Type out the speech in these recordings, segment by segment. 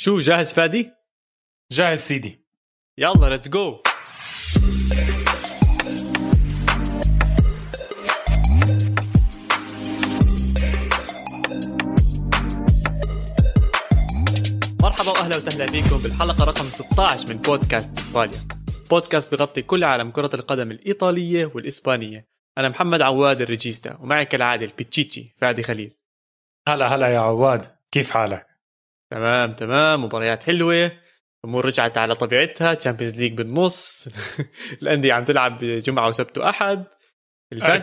شو جاهز فادي؟ جاهز سيدي. يلا let's go مرحبا وأهلا وسهلا فيكم بالحلقة رقم 16 من بودكاست إسبانيا. بودكاست بغطي كل عالم كرة القدم الإيطالية والإسبانية. أنا محمد عواد الريجيستا ومعي كالعادة البيتشيتشي فادي خليل. هلا هلا يا عواد. كيف حالك؟ تمام تمام. مباريات حلوة. الأمور رجعت على طبيعتها. Champions League بالنص الأندية عم تلعب جمعة وسبت وأحد.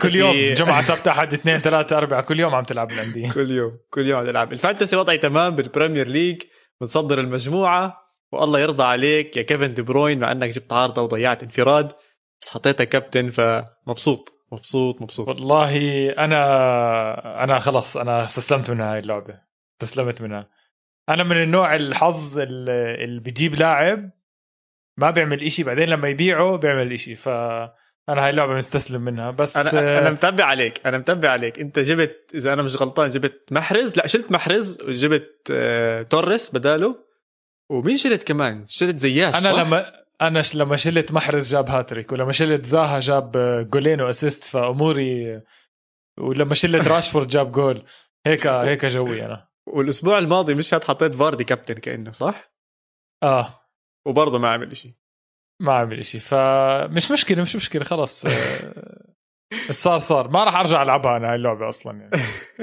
كل يوم. جمعة سبت أحد اثنين ثلاثة أربعة. كل يوم عم تلعب الأندية كل يوم كل يوم عم تلعب. ال fantasy وضعي تمام بال Premier League بتصدر المجموعة. والله يرضى عليك يا كيفن دي بروين مع إنك جبت عارضة وضيعت انفراد بس حطيتها كابتن فمبسوط. مبسوط مبسوط. والله أنا أنا خلص. أنا استسلمت من هاي اللعبة. استسلمت منها. أنا من النوع الحظ اللي بيجيب لاعب ما بيعمل إشي بعدين لما يبيعه بيعمل إشي. ف أنا هاي اللعبة مستسلم منها. بس أنا أنا متبع عليك أنا متبع عليك. أنت جبت إذا أنا مش غلطان جبت محرز؟ لا شلت محرز وجبت آه توريس بداله. ومين شلت كمان؟ شلت زياش أنا صح؟ لما أنا لما شلت محرز جاب هاتريك ولما شلت زاها جاب جولين و assist فأموري ولما شلت راشفورد جاب جول. هيك هيك جوي أنا. والأسبوع الماضي مش حطيت فاردي كابتن كأنه صح؟ آه. وبرضه ما عمل شيء ما عمل شيء فمش مشكلة مش مشكلة خلص صار صار. ما راح أرجع ألعبها أنا هاي اللعبة أصلا يعني.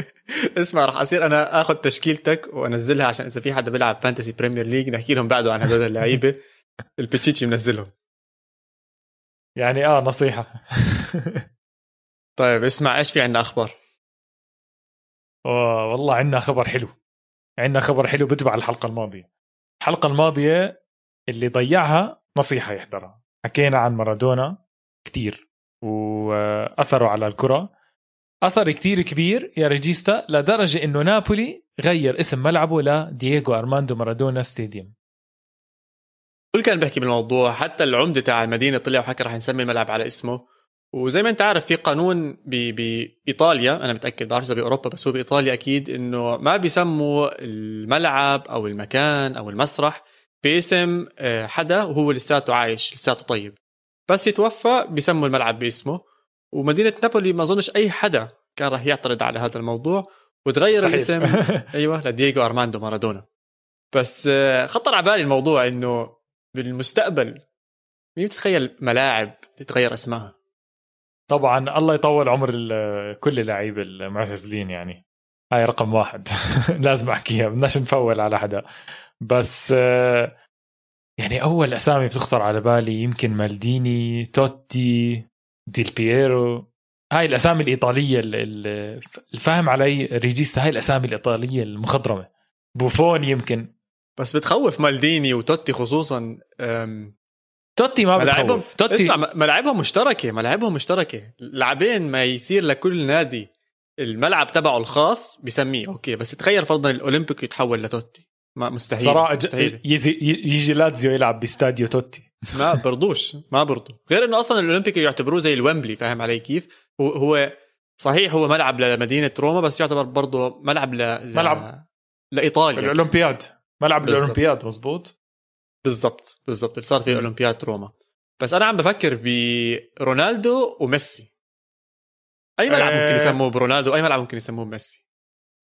اسمع راح أصير أنا آخذ تشكيلتك وأنزلها عشان إذا في حدا بيلعب fantasy Premier League نحكي لهم بعده عن هدول اللعيبة. البتشيتشي منزلهم. يعني آه نصيحة. طيب اسمع إيش في عندنا أخبار؟ أوه والله عندنا خبر حلو. عندنا خبر حلو بتبع الحلقة الماضية. الحلقة الماضية اللي ضيعها نصيحة يحضرها. حكينا عن مارادونا كثير واثره على الكرة. أثر كتير كبير يا ريجيستا لدرجة إنه نابولي غير اسم ملعبه لدييغو أرماندو مارادونا ستاديوم. كل كان بيحكي بالموضوع حتى العمدة تاع المدينة طلع وحكى رح نسمي الملعب على اسمه. وزي ما انت عارف في قانون بإيطاليا أنا متأكد بعرف إذا بأوروبا بس هو بإيطاليا أكيد إنه ما بيسموا الملعب أو المكان أو المسرح باسم آه، حدا وهو لساته عايش لساته طيب. بس يتوفى بيسموا الملعب باسمه. ومدينة نابولي ما أظنش أي حدا كان راح يعترض على هذا الموضوع. وتغير الاسم. أيوه لدييغو أرماندو مارادونا. بس آه، خطر على بالي الموضوع إنه بالمستقبل مين بتتخيل ملاعب تتغير اسمها؟ طبعا الله يطول عمر كل اللعيبه المعتزلين يعني. هاي رقم واحد. لازم أحكيها بدناش نفول على حدا بس آه، يعني أول أسامي بتخطر على بالي يمكن مالديني توتي ديل بييرو. هاي الأسامي الإيطالية الفاهم علي ريجيستا هاي الأسامي الإيطالية المخضرمة. بوفون يمكن. بس بتخوف مالديني وتوتي خصوصا توتي ما بتخوف. توتي اسمع ملاعبها مشتركة ملاعبها مشتركة. لاعبين ما يصير لكل نادي الملعب تبعه الخاص بسميه. okay بس تخيل فرضا الأولمبيك يتحول لتوتي. ما مستحيل صراحة مستحيل. يجي يجي لاتزيو يلعب ب stadio توتي. ما برضوش ما برضو. غير إنه أصلا الأولمبيك يعتبروه زي الويمبلي فاهم علي كيف؟ هو, هو صحيح هو ملعب لمدينة روما بس يعتبر برضه ملعب ل... ملعب لإيطاليا. الأولمبياد. ملعب الأولمبياد مزبوط بالضبط بالضبط. اللي صار فيه أولمبياد روما. بس أنا عم بفكر برونالدو وميسي. أي ملعب ممكن آه. يسموه برونالدو؟ أي ملعب ممكن يسموه ميسي؟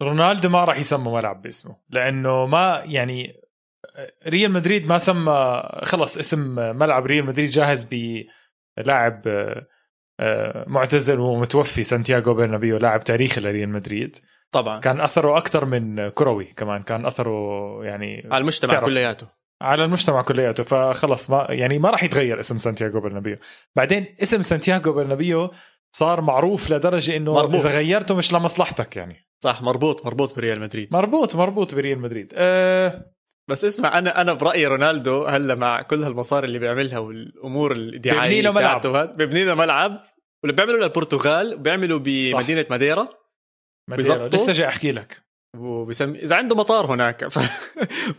رونالدو ما راح يسمى ملعب باسمه لأنه ما يعني ريال مدريد ما سمى خلص اسم ملعب ريال مدريد جاهز بلاعب آه، معتزل ومتوفي سانتياغو برنابيو لاعب تاريخي لريال مدريد. طبعا. كان أثره أكثر من كروي كمان كان أثره يعني على المجتمع كلياته. على المجتمع كلياته فخلص ما يعني ما راح يتغير اسم سانتياغو برنابيو. بعدين اسم سانتياغو برنابيو صار معروف لدرجة إنه مربوط. إذا غيرته مش لمصلحتك يعني. صح مربوط مربوط بريال مدريد. مربوط مربوط بريال مدريد. أه بس اسمع أنا أنا برأيي رونالدو هلا مع كل هالمصاري اللي بيعملها والأمور الدعائية بيبني له ملعب. بيبني له ملعب. واللي بيعملوا للبرتغال بيعملوا بمدينة ماديرا. ماديرا. لسه جاي أحكي لك. وبيسمي إذا عنده مطار هناك. ف...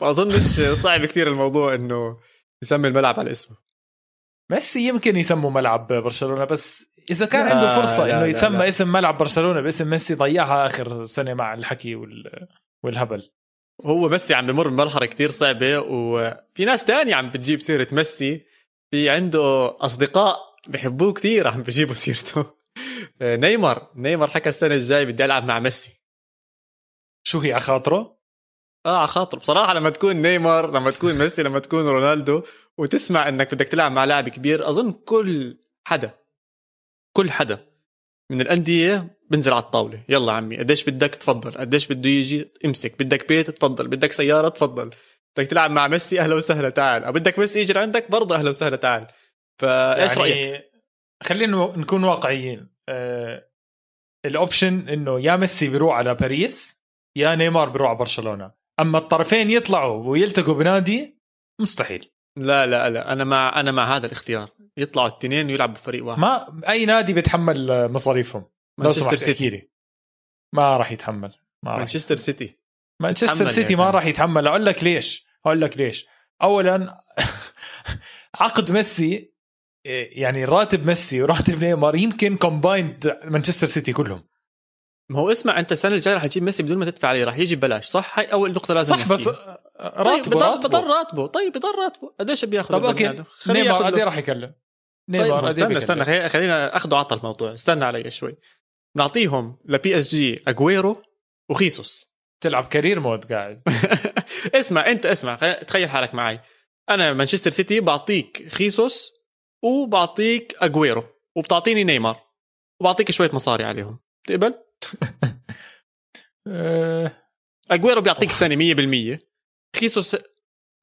ما اظنش صعب كثير الموضوع إنه يسمي الملعب على اسمه. ميسي يمكن يسموا ملعب برشلونة بس إذا كان لا عنده فرصة لا إنه يتسمى لا. اسم ملعب برشلونة باسم ميسي ضيعها آخر سنة مع الحكي وال... والهبل. هو ميسي عم بمر بمرحلة كتير صعبة وفي ناس تانية عم بتجيب سيرة ميسي. في عنده أصدقاء بحبوه كتير عم بجيبوا سيرته. نيمار نيمار حكى السنة الجاي بدي ألعب مع ميسي. شو هي على خاطره؟ آه على بصراحة لما تكون نيمار لما تكون ميسي لما تكون رونالدو وتسمع إنك بدك تلعب مع لاعب كبير أظن كل حدا كل حدا من الأندية بنزل على الطاولة. يلا عمي قديش بدك تفضل؟ قديش بده يجي امسك بدك بيت؟ تفضل. بدك سيارة؟ تفضل. بدك تلعب مع ميسي؟ أهلا وسهلا تعال. أو بدك ميسي يجي عندك برضه أهلا وسهلا تعال. فإيش يعني رأيك؟ خلينا نكون واقعيين. آه الأوبشن إنه يا ميسي بيروح على باريس يا نيمار بيروح على برشلونة. أما الطرفين يطلعوا ويلتقوا بنادي مستحيل. لا لا لا أنا مع أنا مع هذا الاختيار. يطلعوا الاثنين ويلعبوا فريق واحد. ما أي نادي بيتحمل مصاريفهم؟ مانشستر سيتي. ما راح يتحمل ما راح. مانشستر سيتي. مانشستر سيتي ما راح يتحمل. أقول لك ليش. أقول لك ليش. اولا عقد ميسي يعني راتب ميسي وراتب نيمار يمكن combined مانشستر سيتي كلهم. ما هو اسمع أنت السنة الجاية راح تجيب ميسي بدون ما تدفع عليه راح يجي ببلاش. صح؟ هاي أول نقطة لازم صح بس راتبه طيب راتبه. بضل راتبه. طيب بضل راتبه. قديش بياخذ طب okay. نيمار قد راح يكلم. نيمار طيب استنى استنى خلينا اخذ وعطى الموضوع استنى علي شوي. نعطيهم ل PSG اجويرو وخيسوس. تلعب career mode قاعد. اسمع أنت اسمع تخيل حالك معي. أنا مانشستر سيتي بعطيك خيسوس وبعطيك اجويرو وبتعطيني نيمار وبعطيك شوية مصاري عليهم. تقبل؟ أجويرو بيعطيك سنه 100% خيسوس 100%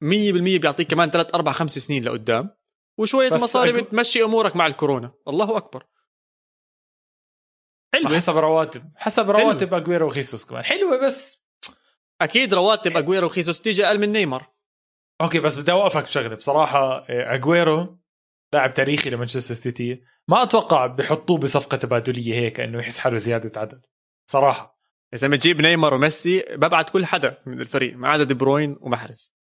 بيعطيك كمان 3 4 5 سنين لقدام. وشوية مصاري أجو... بتمشي أمورك مع الكورونا. الله أكبر. حلوة. حسب رواتب. حسب رواتب أجويرو وخيسوس كمان. حلوة بس. أكيد رواتب أجويرو وخيسوس تيجي أقل من نيمار. okay بس بدي أوقفك بشغلة. بصراحة أجويرو لاعب تاريخي لمانشستر سيتي. ما أتوقع بحطوه بصفقة تبادلية هيك إنه يحس حاله زيادة عدد. صراحة. اذا بتجيب نيمار وميسي ببعت كل حدا من الفريق ما عدا دي بروين ومحرز.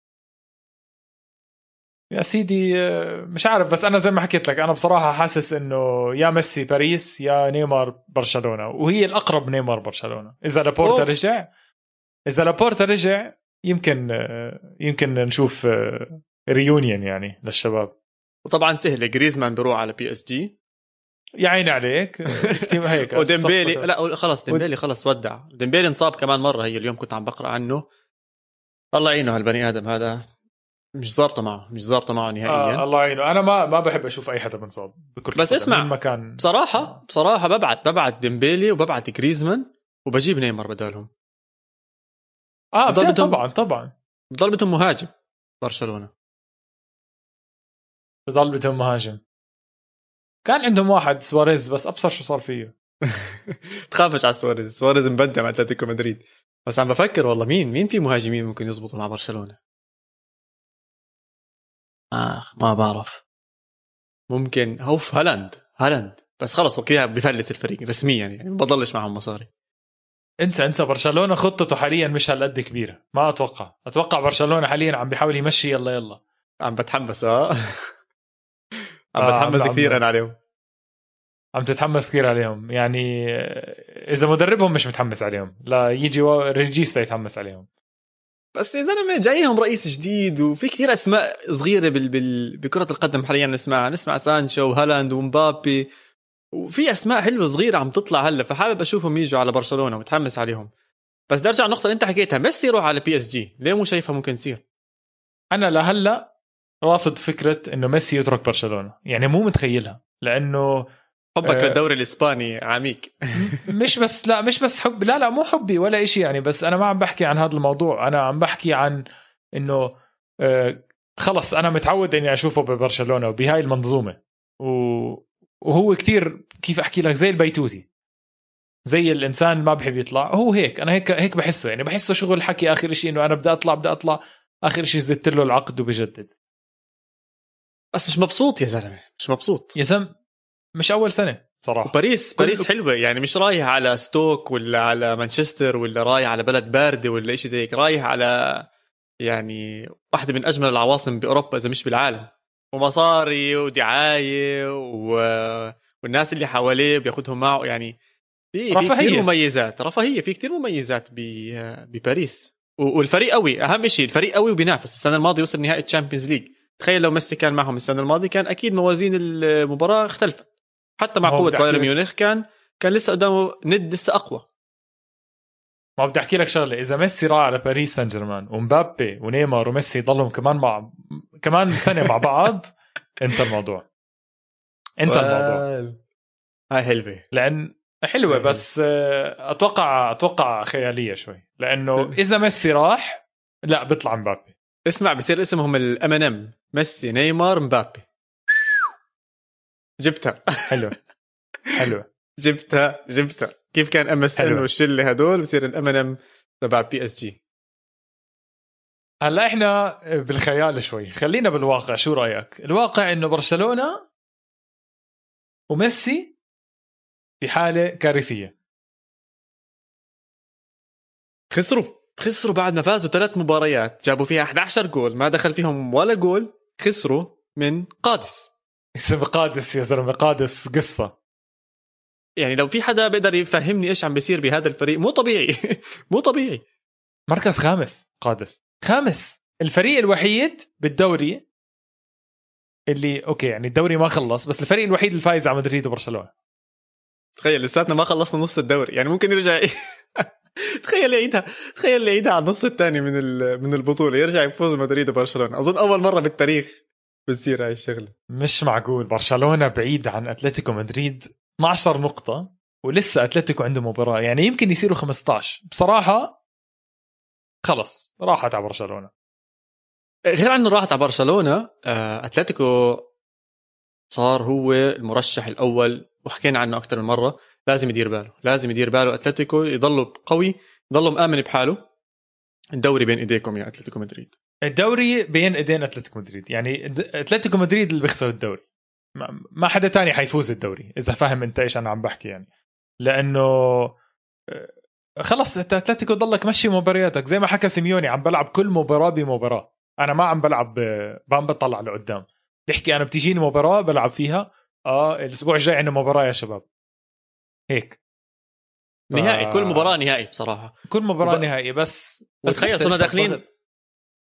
يا سيدي مش عارف بس أنا زي ما حكيت لك أنا بصراحة حاسس إنه يا ميسي باريس يا نيمار برشلونة وهي الأقرب نيمار برشلونة. إذا لابورتا رجع إذا لابورتا رجع يمكن يمكن نشوف reunion يعني للشباب. وطبعا سهله جريزمان بيروح على PSG يا عيني عليك هيك وديمبيلي لا خلص ديمبيلي خلص ودع. ديمبيلي انصاب كمان مرة هي اليوم كنت عم بقرأ عنه. الله يعينه هالبني آدم هذا مش ظابطة معه مش ظابطة معه نهائيا. آه الله يعينه. أنا ما ما بحب أشوف أي حدا منصاب بكل بس اسمع مكان بصراحة بصراحة ببعت ببعت ديمبيلي وببعت جريزمان وبجيب نيمار بدالهم. آه طبعا طبعا. بضل بدهم مهاجم برشلونة. بضل بدهم مهاجم. كان عندهم واحد سواريز بس أبصر شو صار فيه. تخافش على سواريز. سواريز مبدع مع أتلتيكو مدريد. بس عم بفكر والله مين مين في مهاجمين ممكن يزبطوا مع برشلونة؟ اخ ما بعرف. ممكن هوف هالاند هالاند. بس خلص okay بفلس الفريق رسميا يعني. ما بضلش معهم مصاري انسى انسى برشلونة خطته حاليا مش هالقد كبيرة. ما أتوقع. أتوقع برشلونة حاليا عم بيحاول يمشي يلا يلا. عم بتحمس آه. عم آه، بتحمس آه كثير أنا عليهم. عم تتحمس كثير عليهم. يعني إذا مدربهم مش متحمس عليهم لا يجي ريجيستا يتحمس عليهم. بس يا زلمة جايهم رئيس جديد وفي كثير أسماء صغيرة بال... بال... بكرة القدم حاليا نسمعها. نسمع سانشو وهالاند ومبابي. وفي أسماء حلوة صغيرة عم تطلع هلأ فحابب أشوفهم يجوا على برشلونة ومتحمس عليهم. بس بدي ارجع النقطة اللي أنت حكيتها ميسي يروح على PSG ليه مو شايفها ممكن تصير؟ أنا لهلأ رافض فكرة إنه ميسي يترك برشلونة. يعني مو متخيلها. لأنه حبك أه للدوري الإسباني عميك مش بس لا مش بس حب لا لا مو حبي ولا إشي يعني. بس أنا ما عم بحكي عن هذا الموضوع. أنا عم بحكي عن إنه أه خلص أنا متعود إني أشوفه ببرشلونة وبهاي المنظومة. وهو كتير كيف أحكي لك زي البيتوتي. زي الإنسان ما بحب يطلع. هو هيك أنا هيك هيك بحسه يعني. بحسه شغل حكي آخر شيء إنه أنا بدي أطلع بدي أطلع. آخر شيء زدت له العقد وبجدد. بس مش مبسوط يا زلمة مش مبسوط. يا زلمة مش أول سنة. صراحة. باريس باريس حلوة يعني مش رايح على ستوك ولا على مانشستر ولا رايح على بلد باردة ولا شيء زي هيك رايح على يعني واحدة من أجمل العواصم بأوروبا إذا مش بالعالم. ومصاري ودعاية و... والناس اللي حواليه بياخذهم معه يعني في في كثير مميزات رفاهية في كثير مميزات ب... بباريس. والفريق قوي أهم شيء الفريق قوي وبينافس. السنة الماضية وصل نهائي Champions League. تخيل لو ميسي كان معهم السنة الماضية كان أكيد موازين المباراة اختلفت. حتى مع قوة بايرن ميونخ كان كان لسه قدامه ند لسه أقوى. ما بدي أحكي لك شغلة. إذا ميسي راح على باريس سان جيرمان ومبابي ونيمار وميسي يضلهم كمان مع كمان سنة مع بعض انسى الموضوع. انسى الموضوع. هاي حلوة. لأن حلوة. بس آه، أتوقع أتوقع خيالية شوي. لأنه إذا ميسي راح لا بيطلع مبابي. اسمع بصير اسمهم ال MNM ميسي نيمار مبابي. جبتها. حلو. حلو. جبتها جبتها. كيف كان MSN والشلة هدول بصير ال MNM تبع PSG هلا إحنا بالخيال شوي. خلينا بالواقع. شو رأيك؟ الواقع إنه برشلونة وميسي في حالة كارثية. خسروا. خسروا بعد ما فازوا ثلاث مباريات جابوا فيها 11 جول ما دخل فيهم ولا جول خسروا من قادس. اسم قادس يا زلمة قادس قصة. يعني لو في حدا بيقدر يفهمني إيش عم بيصير بهذا الفريق مو طبيعي مو طبيعي. مركز خامس قادس. خامس الفريق الوحيد بالدوري اللي okay يعني الدوري ما خلص بس الفريق الوحيد الفايز على مدريد وبرشلونة. تخيل لساتنا ما خلصنا نص الدوري يعني ممكن يرجع تخيل يعيدها. تخيل يعيدها على النص الثاني من من البطولة. يرجع يفوز مدريد وبرشلونة. أظن أول مرة بالتاريخ بتصير هاي الشغلة. مش معقول. برشلونة بعيد عن أتلتيكو مدريد 12 نقطة ولسه أتلتيكو عنده مباراة. يعني يمكن يصيروا 15 بصراحة خلص. راحت على برشلونة. غير عنه راحت على برشلونة آه، أتلتيكو صار هو المرشح الأول وحكينا عنه أكثر من مرة لازم يدير باله لازم يدير باله. أتلتيكو يضله قوي يضله مآمن بحاله. الدوري بين إيديكم يا أتلتيكو مدريد. الدوري بين إيدين أتلتيكو مدريد. يعني أتلتيكو مدريد اللي بيخسر الدوري. ما حدا تاني حيفوز الدوري إذا فاهم أنت إيش أنا عم بحكي يعني. لأنه آه، خلص أنت أتلتيكو ضلك مشي مبارياتك. زي ما حكى سيميوني عم بلعب كل مباراة بمباراة. أنا ما عم بلعب ما عم بطلع لقدام. بيحكي أنا بتجيني مباراة بلعب فيها. آه الأسبوع الجاي عندنا مباراة يا شباب. هيك. نهائي ف... كل مباراة نهائي بصراحة. كل مباراة وب... نهائي بس بس تخيل صرنا داخلين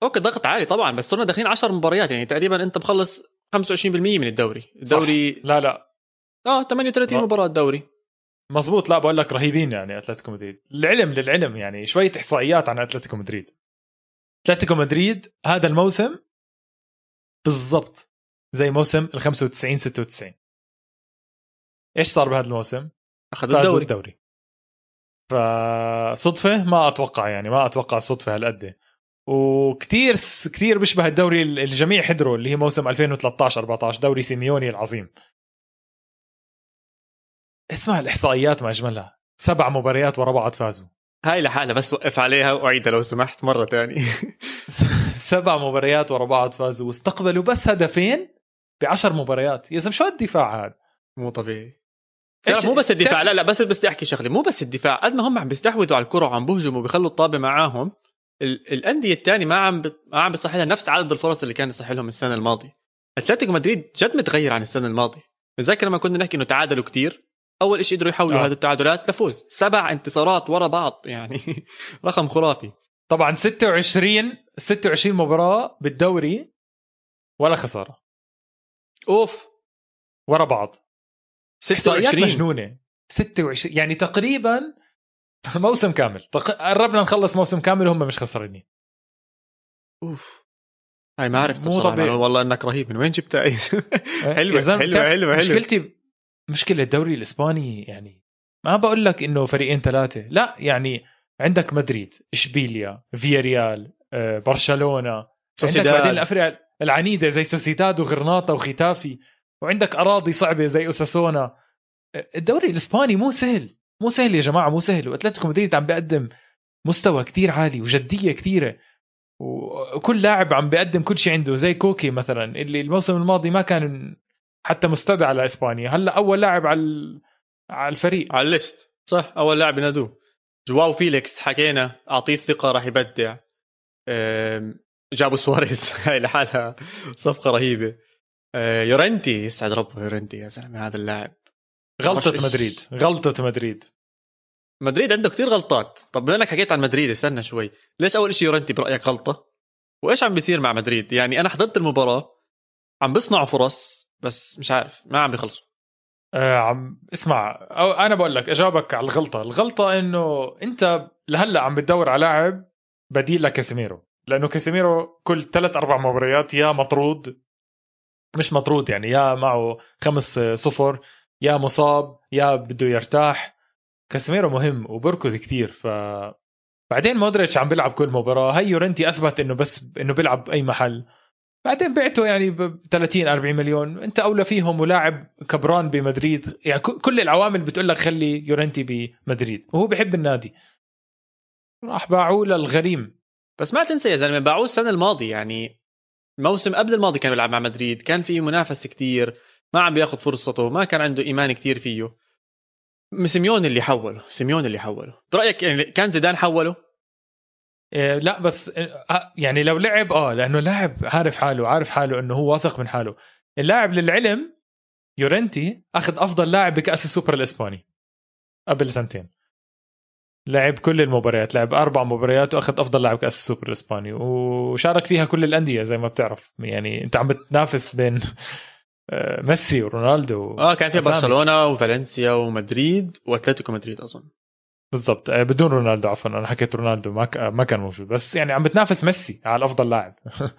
أوكي ضغط عالي طبعا بس صرنا داخلين 10 مباريات يعني تقريبا أنت مخلص 25% من الدوري. الدوري صح. لا لا. آه 38 ما. مباراة الدوري. مزبوط لا بقول لك رهيبين يعني أتلتيكو مدريد. العلم للعلم يعني شوية إحصائيات عن أتلتيكو مدريد. أتلتيكو مدريد هذا الموسم بالضبط زي موسم ال 95 96 إيش صار بهذا الموسم؟ أخذوا الدوري. الدوري. فصدفة ما أتوقع يعني ما أتوقع صدفة هالقد. وكثير كثير بيشبه الدوري الجميع حضروا اللي هي موسم 2013 14 دوري سيميوني العظيم. اسمع الإحصائيات ما أجملها. سبع مباريات ورا بعض فازوا. هاي لحالها بس وقف عليها وعيدها لو سمحت مرة ثانية سبع مباريات ورا بعض فازوا واستقبلوا بس هدفين بعشر مباريات. يا زلمة شو الدفاع هذا؟ مو طبيعي. مو بس الدفاع لا لا بس بدي أحكي شغلة. مو بس الدفاع. قد ما هم عم بيستحوذوا على الكرة وعم بهجموا وبيخلوا الطابة معاهم الأندية الثانية ما عم ب... ما عم بيصح لها نفس عدد الفرص اللي كان يصح لهم السنة الماضية. أتلتيكو مدريد جد متغير عن السنة الماضية. بتذكر لما كنا نحكي إنه تعادلوا كتير أول شيء قدروا يحولوا آه. هذه التعادلات لفوز. سبع انتصارات ورا بعض يعني رقم خرافي. طبعا 26 26 مباراة بالدوري ولا خسارة. أوف. ورا بعض. 26 مجنونة. 26 يعني تقريبا موسم كامل. قربنا نخلص موسم كامل وهم مش خسرانين. أوف. هاي ما عرفت بصراحة. والله إنك رهيب. من وين جبتها؟ حلوة حلوة حلوة مشكلتي مشكلة الدوري الإسباني يعني ما بقول لك إنه فريقين ثلاثة. لا يعني عندك مدريد إشبيليا فياريال آه، برشلونة. عندك بعدين الأفريقيا العنيدة زي سوسيداد وغرناطة وختافي. وعندك أراضي صعبة زي أوساسونا. آه، الدوري الإسباني مو سهل. مو سهل يا جماعة مو سهل. وأتلتيكو مدريد عم بيقدم مستوى كتير عالي وجدية كثيره وكل لاعب عم بيقدم كل شيء عنده زي كوكي مثلا اللي الموسم الماضي ما كان حتى مستدعى لإسبانيا. هلأ أول لاعب على على الفريق. على ال list. صح أول لاعب ينادوه. جواو فيليكس حكينا أعطيه الثقة راح يبدع. جابوا سواريز. هاي لحالها صفقة رهيبة. يورنتي يسعد ربه يورنتي يا زلمة هذا اللاعب. غلطة مدريد. غلطة مدريد. مدريد عنده كثير غلطات. طب بما إنك حكيت عن مدريد استنى شوي. ليش أول شيء يورنتي برأيك غلطة؟ وإيش عم بيصير مع مدريد؟ يعني أنا حضرت المباراة عم بيصنعوا فرص بس مش عارف ما عم بيخلصوا. آه عم اسمع أو أنا بقول لك اجاوبك على الغلطة. الغلطة إنه أنت لهلأ عم بتدور على لاعب بديل لكاسيميرو. لأنه كاسيميرو كل ثلاث أربع مباريات يا مطرود مش مطرود يعني يا معه خمس صفر يا مصاب يا بده يرتاح. كاسيميرو مهم وبركض كثير ف بعدين مودريتش عم بيلعب كل مباراة. هي يورنتي أثبت إنه بس إنه بيلعب باي محل. بعدين بعته يعني ب 30 40 مليون. أنت أولى فيهم ولاعب كبران بمدريد. يعني كل العوامل بتقول لك خلي يورنتي بمدريد وهو بحب النادي. راح باعوه للغريم. بس ما تنسى يا زلمة باعوه السنة الماضية. يعني الموسم قبل الماضي كان بيلعب مع مدريد كان في منافسه كتير ما عم بياخذ فرصته ما كان عنده إيمان كتير فيه. سيميوني اللي حوله سيميوني اللي حوله. برأيك يعني كان زيدان حوله؟ إيه لا بس آه، يعني لو لعب آه لأنه لاعب عارف حاله عارف حاله إنه هو واثق من حاله. اللاعب للعلم يورنتي أخذ أفضل لاعب بكأس السوبر الإسباني قبل سنتين. لعب كل المباريات لعب أربع مباريات وأخذ أفضل لاعب كأس السوبر الإسباني وشارك فيها كل الأندية زي ما بتعرف. يعني أنت عم بتنافس بين آه، ميسي ورونالدو آه كان في برشلونة وفالنسيا ومدريد وأتلتيكو مدريد أظن. بالضبط. آه، بدون رونالدو عفوا أنا حكيت رونالدو ما ما كان موجود. بس يعني عم بتنافس ميسي على أفضل لاعب.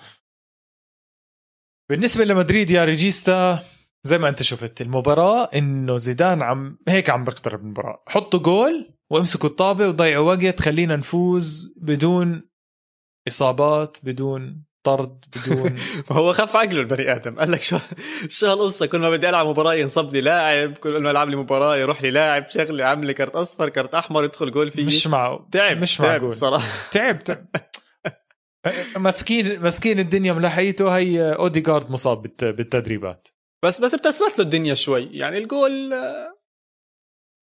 بالنسبة لمدريد يا ريجيستا زي ما أنت شفت المباراة إنه زيدان عم هيك عم بيقترب من المباراة. حطوا جول وامسكوا الطابة وضيعوا وقت خلينا نفوز بدون إصابات بدون طرد بدون هو خف عقله البني آدم. قال لك شو شو هالقصة؟ كل ما بدي ألعب مباراة ينصب لي لاعب كل ما ألعب لي مباراة يروح لي لاعب شغلة عامل لي كرت أصفر كرت أحمر يدخل جول فيه. مش معه. تعب مش تعب معقول. صراحة تعب تعب. مسكين مسكين الدنيا ملحيته هي اوديجارد مصاب بالتدريبات. بس بس ابتسمت له الدنيا شوي. يعني الجول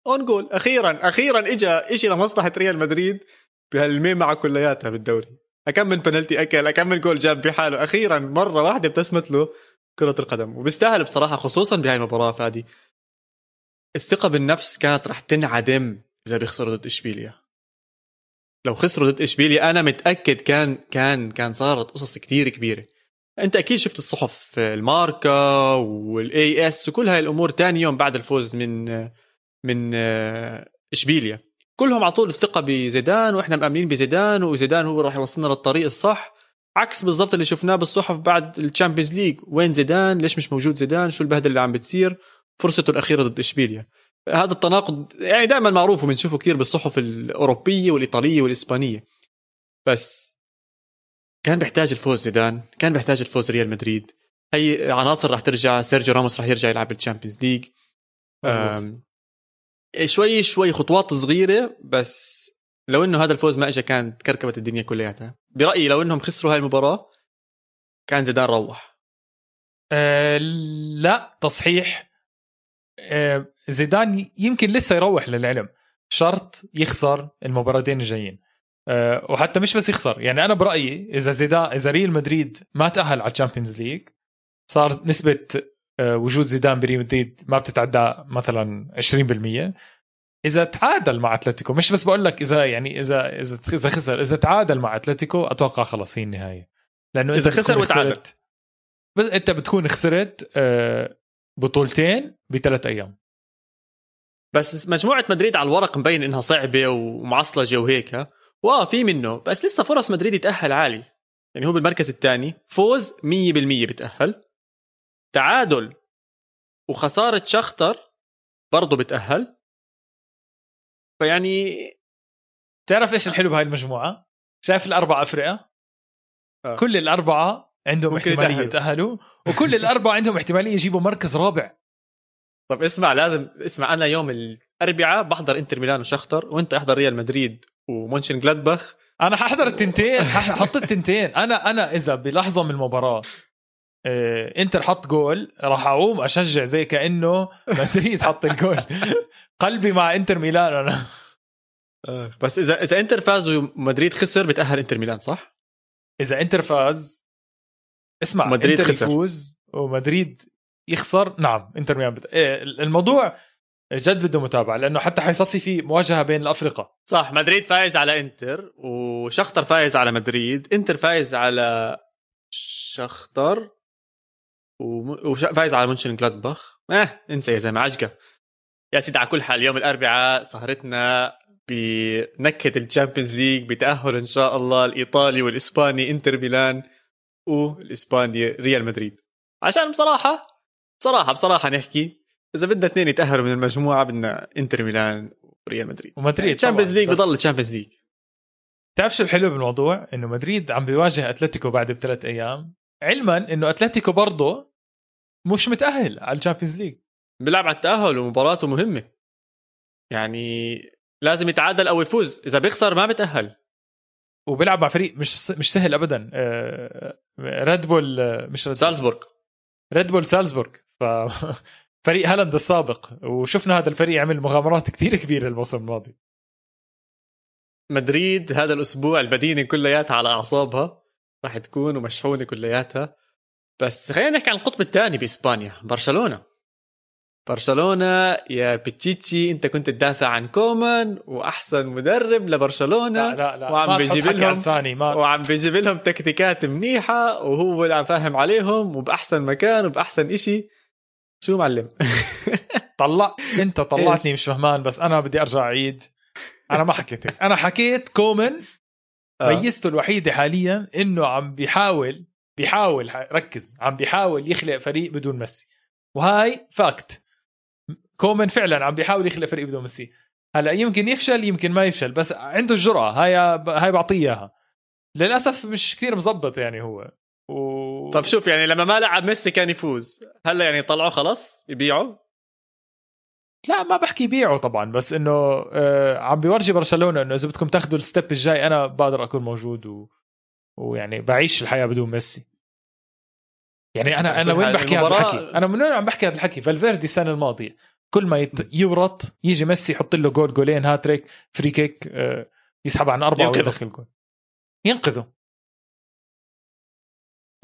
own goal أخيرا أخيرا اجى اجى لمصلحة ريال مدريد بهالمعمعة كلياتها بالدوري. كم من بنالتي أكل كم من جول جاب بحاله. أخيرا مرة واحدة ابتسمت له كرة القدم. وبيستاهل بصراحة خصوصا بهاي المباراة فادي. الثقة بالنفس كانت رح تنعدم إذا بيخسروا ضد إشبيليا. لو خسروا ضد إشبيليا أنا متأكد كان كان كان صارت قصص كتير كبيرة. أنت أكيد شفت الصحف ال Marca وال AS وكل هاي الأمور تاني يوم بعد الفوز من من اشبيليا كلهم على طول الثقة بزيدان وإحنا مأمنين بزيدان وزيدان هو راح يوصلنا للطريق الصح عكس بالضبط اللي شفناه بالصحف بعد ال Champions League. وين زيدان؟ ليش مش موجود زيدان؟ شو البهدلة اللي عم بتصير؟ فرصته الأخيرة ضد اشبيليا هذا التناقض يعني دائما معروف وبنشوفه كثير بالصحف الأوروبية والإيطالية والإسبانية. بس كان بيحتاج الفوز زيدان كان بيحتاج الفوز ريال مدريد. هي عناصر راح ترجع سيرجيو راموس راح يرجع يلعب بال Champions League. شوي شوي خطوات صغيرة بس لو إنه هذا الفوز ما اجى كانت كركبت الدنيا كلياتها. برأيي لو إنهم خسروا هاي المباراة كان زيدان روح. أه لا تصحيح. أه زيدان يمكن لسه يروح للعلم. شرط يخسر المباراتين الجايين. أه وحتى مش بس يخسر يعني أنا برأيي إذا زيدان إذا ريال مدريد ما تأهل على ال Champions League صار نسبة وجود زيدان بريال مدريد ما بتتعدى مثلا 20% إذا تعادل مع أتلتيكو مش بس بقول لك إذا يعني إذا إذا إذا خسر إذا تعادل مع أتلتيكو أتوقع خلاص هي النهاية. لأنه إذا خسر وتعادل. بس أنت بتكون خسرت آه، بطولتين بثلاث أيام. بس مجموعة مدريد على الورق مبين إنها صعبة ومعصلجة وهيك واه في منه. بس لسه فرص مدريد يتأهل عالي. يعني هو بالمركز الثاني فوز 100% بتأهل. تعادل وخسارة شختر برضه بتأهل. فيعني تعرف إيش الحلو بهاي المجموعة؟ شايف الأربع افرقه آه. كل الأربعة عندهم احتمالية يتأهلوا. وكل الأربعة عندهم احتمالية يجيبوا مركز رابع. طب اسمع لازم اسمع أنا يوم الأربعاء بحضر إنتر ميلان وشختر وأنت أحضر ريال مدريد ومونشن جلادباخ أنا ححضر التنتين ححط التنتين. أنا أنا إذا بلحظة من المباراة انتر حط جول راح اقوم اشجع زي كأنه مدريد حط الجول قلبي مع انتر ميلان أنا آه، بس اذا إذا انتر فاز ومدريد خسر بتأهل انتر ميلان صح؟ إذا انتر فاز اسمع مدريد انتر خسر. يفوز ومدريد يخسر نعم انتر ميلان بت... إيه الموضوع جد بده متابعة لأنه حتى حيصفي في مواجهة بين الأفرقة صح مدريد فايز على انتر وشختر فايز على مدريد انتر فايز على شختر وفايز على مونشن جلادباخ. آه انسى يا زلمة عجقة. يا سيدي على كل حال يوم الأربعاء سهرتنا بنكهه ال Champions League بتأهل إن شاء الله الإيطالي والإسباني إنتر ميلان والإسباني ريال مدريد. عشان بصراحة بصراحة بصراحة نحكي إذا بدنا اثنين يتأهلوا من المجموعة بدنا إنتر ميلان وريال مدريد. ومدريد Champions League بضل Champions League. بتعرف شو الحلو بالموضوع؟ إنه مدريد عم بيواجه أتلتيكو بعد بثلاث أيام. علما إنه أتلتيكو برضه مش متأهل على ال Champions League. بيلعب على التأهل ومباراته مهمة. يعني لازم يتعادل أو يفوز. إذا بيخسر ما بتاهل وبيلعب مع فريق مش مش سهل ابدا. ريد بول مش ريد سالزبورغ. ريد بول سالزبورغ. ف فريق هالاند السابق. وشفنا هذا الفريق عمل مغامرات كثير كبيرة الموسم الماضي. مدريد هذا الأسبوع المدينة كلياتها على أعصابها. راح تكون ومشحونة كلياتها. بس خلينا نحكي عن القطب الثاني بإسبانيا برشلونة. برشلونة يا بتشيتشي أنت كنت تدافع عن كومان وأحسن مدرب لبرشلونة لا لا لا وعم بيجيب لهم ما وعم بيجيب لهم تكتيكات منيحة وهو اللي عم فاهم عليهم وبأحسن مكان وبأحسن إشي. شو معلم؟ طلع أنت طلعتني؟ مش فهمان بس أنا بدي أرجع أعيد. أنا ما حكيت أنا حكيت كومان آه. ميزته الوحيدة حاليا إنه عم بيحاول بيحاول ركز عم بيحاول يخلق فريق بدون ميسي. وهاي fact كومان فعلا عم بيحاول يخلق فريق بدون ميسي. هلأ يمكن يفشل يمكن ما يفشل بس عنده الجرأة. هاي هاي بعطيه إياها. للأسف مش كثير مزبط يعني هو. و... طب شوف يعني لما ما لعب ميسي كان يفوز. هلأ يعني طلعوه خلص يبيعوا لا ما بحكي بيعه طبعا بس إنه آه عم بيورجي برشلونة إنه إذا بدكم تاخذوا ال step الجاي أنا بقدر أكون موجود و... ويعني بعيش الحياة بدون ميسي. يعني أنا أنا وين بحكي هذا الحكي؟ أنا من وين عم بحكي هذا الحكي؟ فالفيردي السنة الماضية كل ما يت... يورط يجي ميسي يحط له جول جولين hat-trick free kick آه يسحب عن أربعة. ويدخل جول. ينقذه.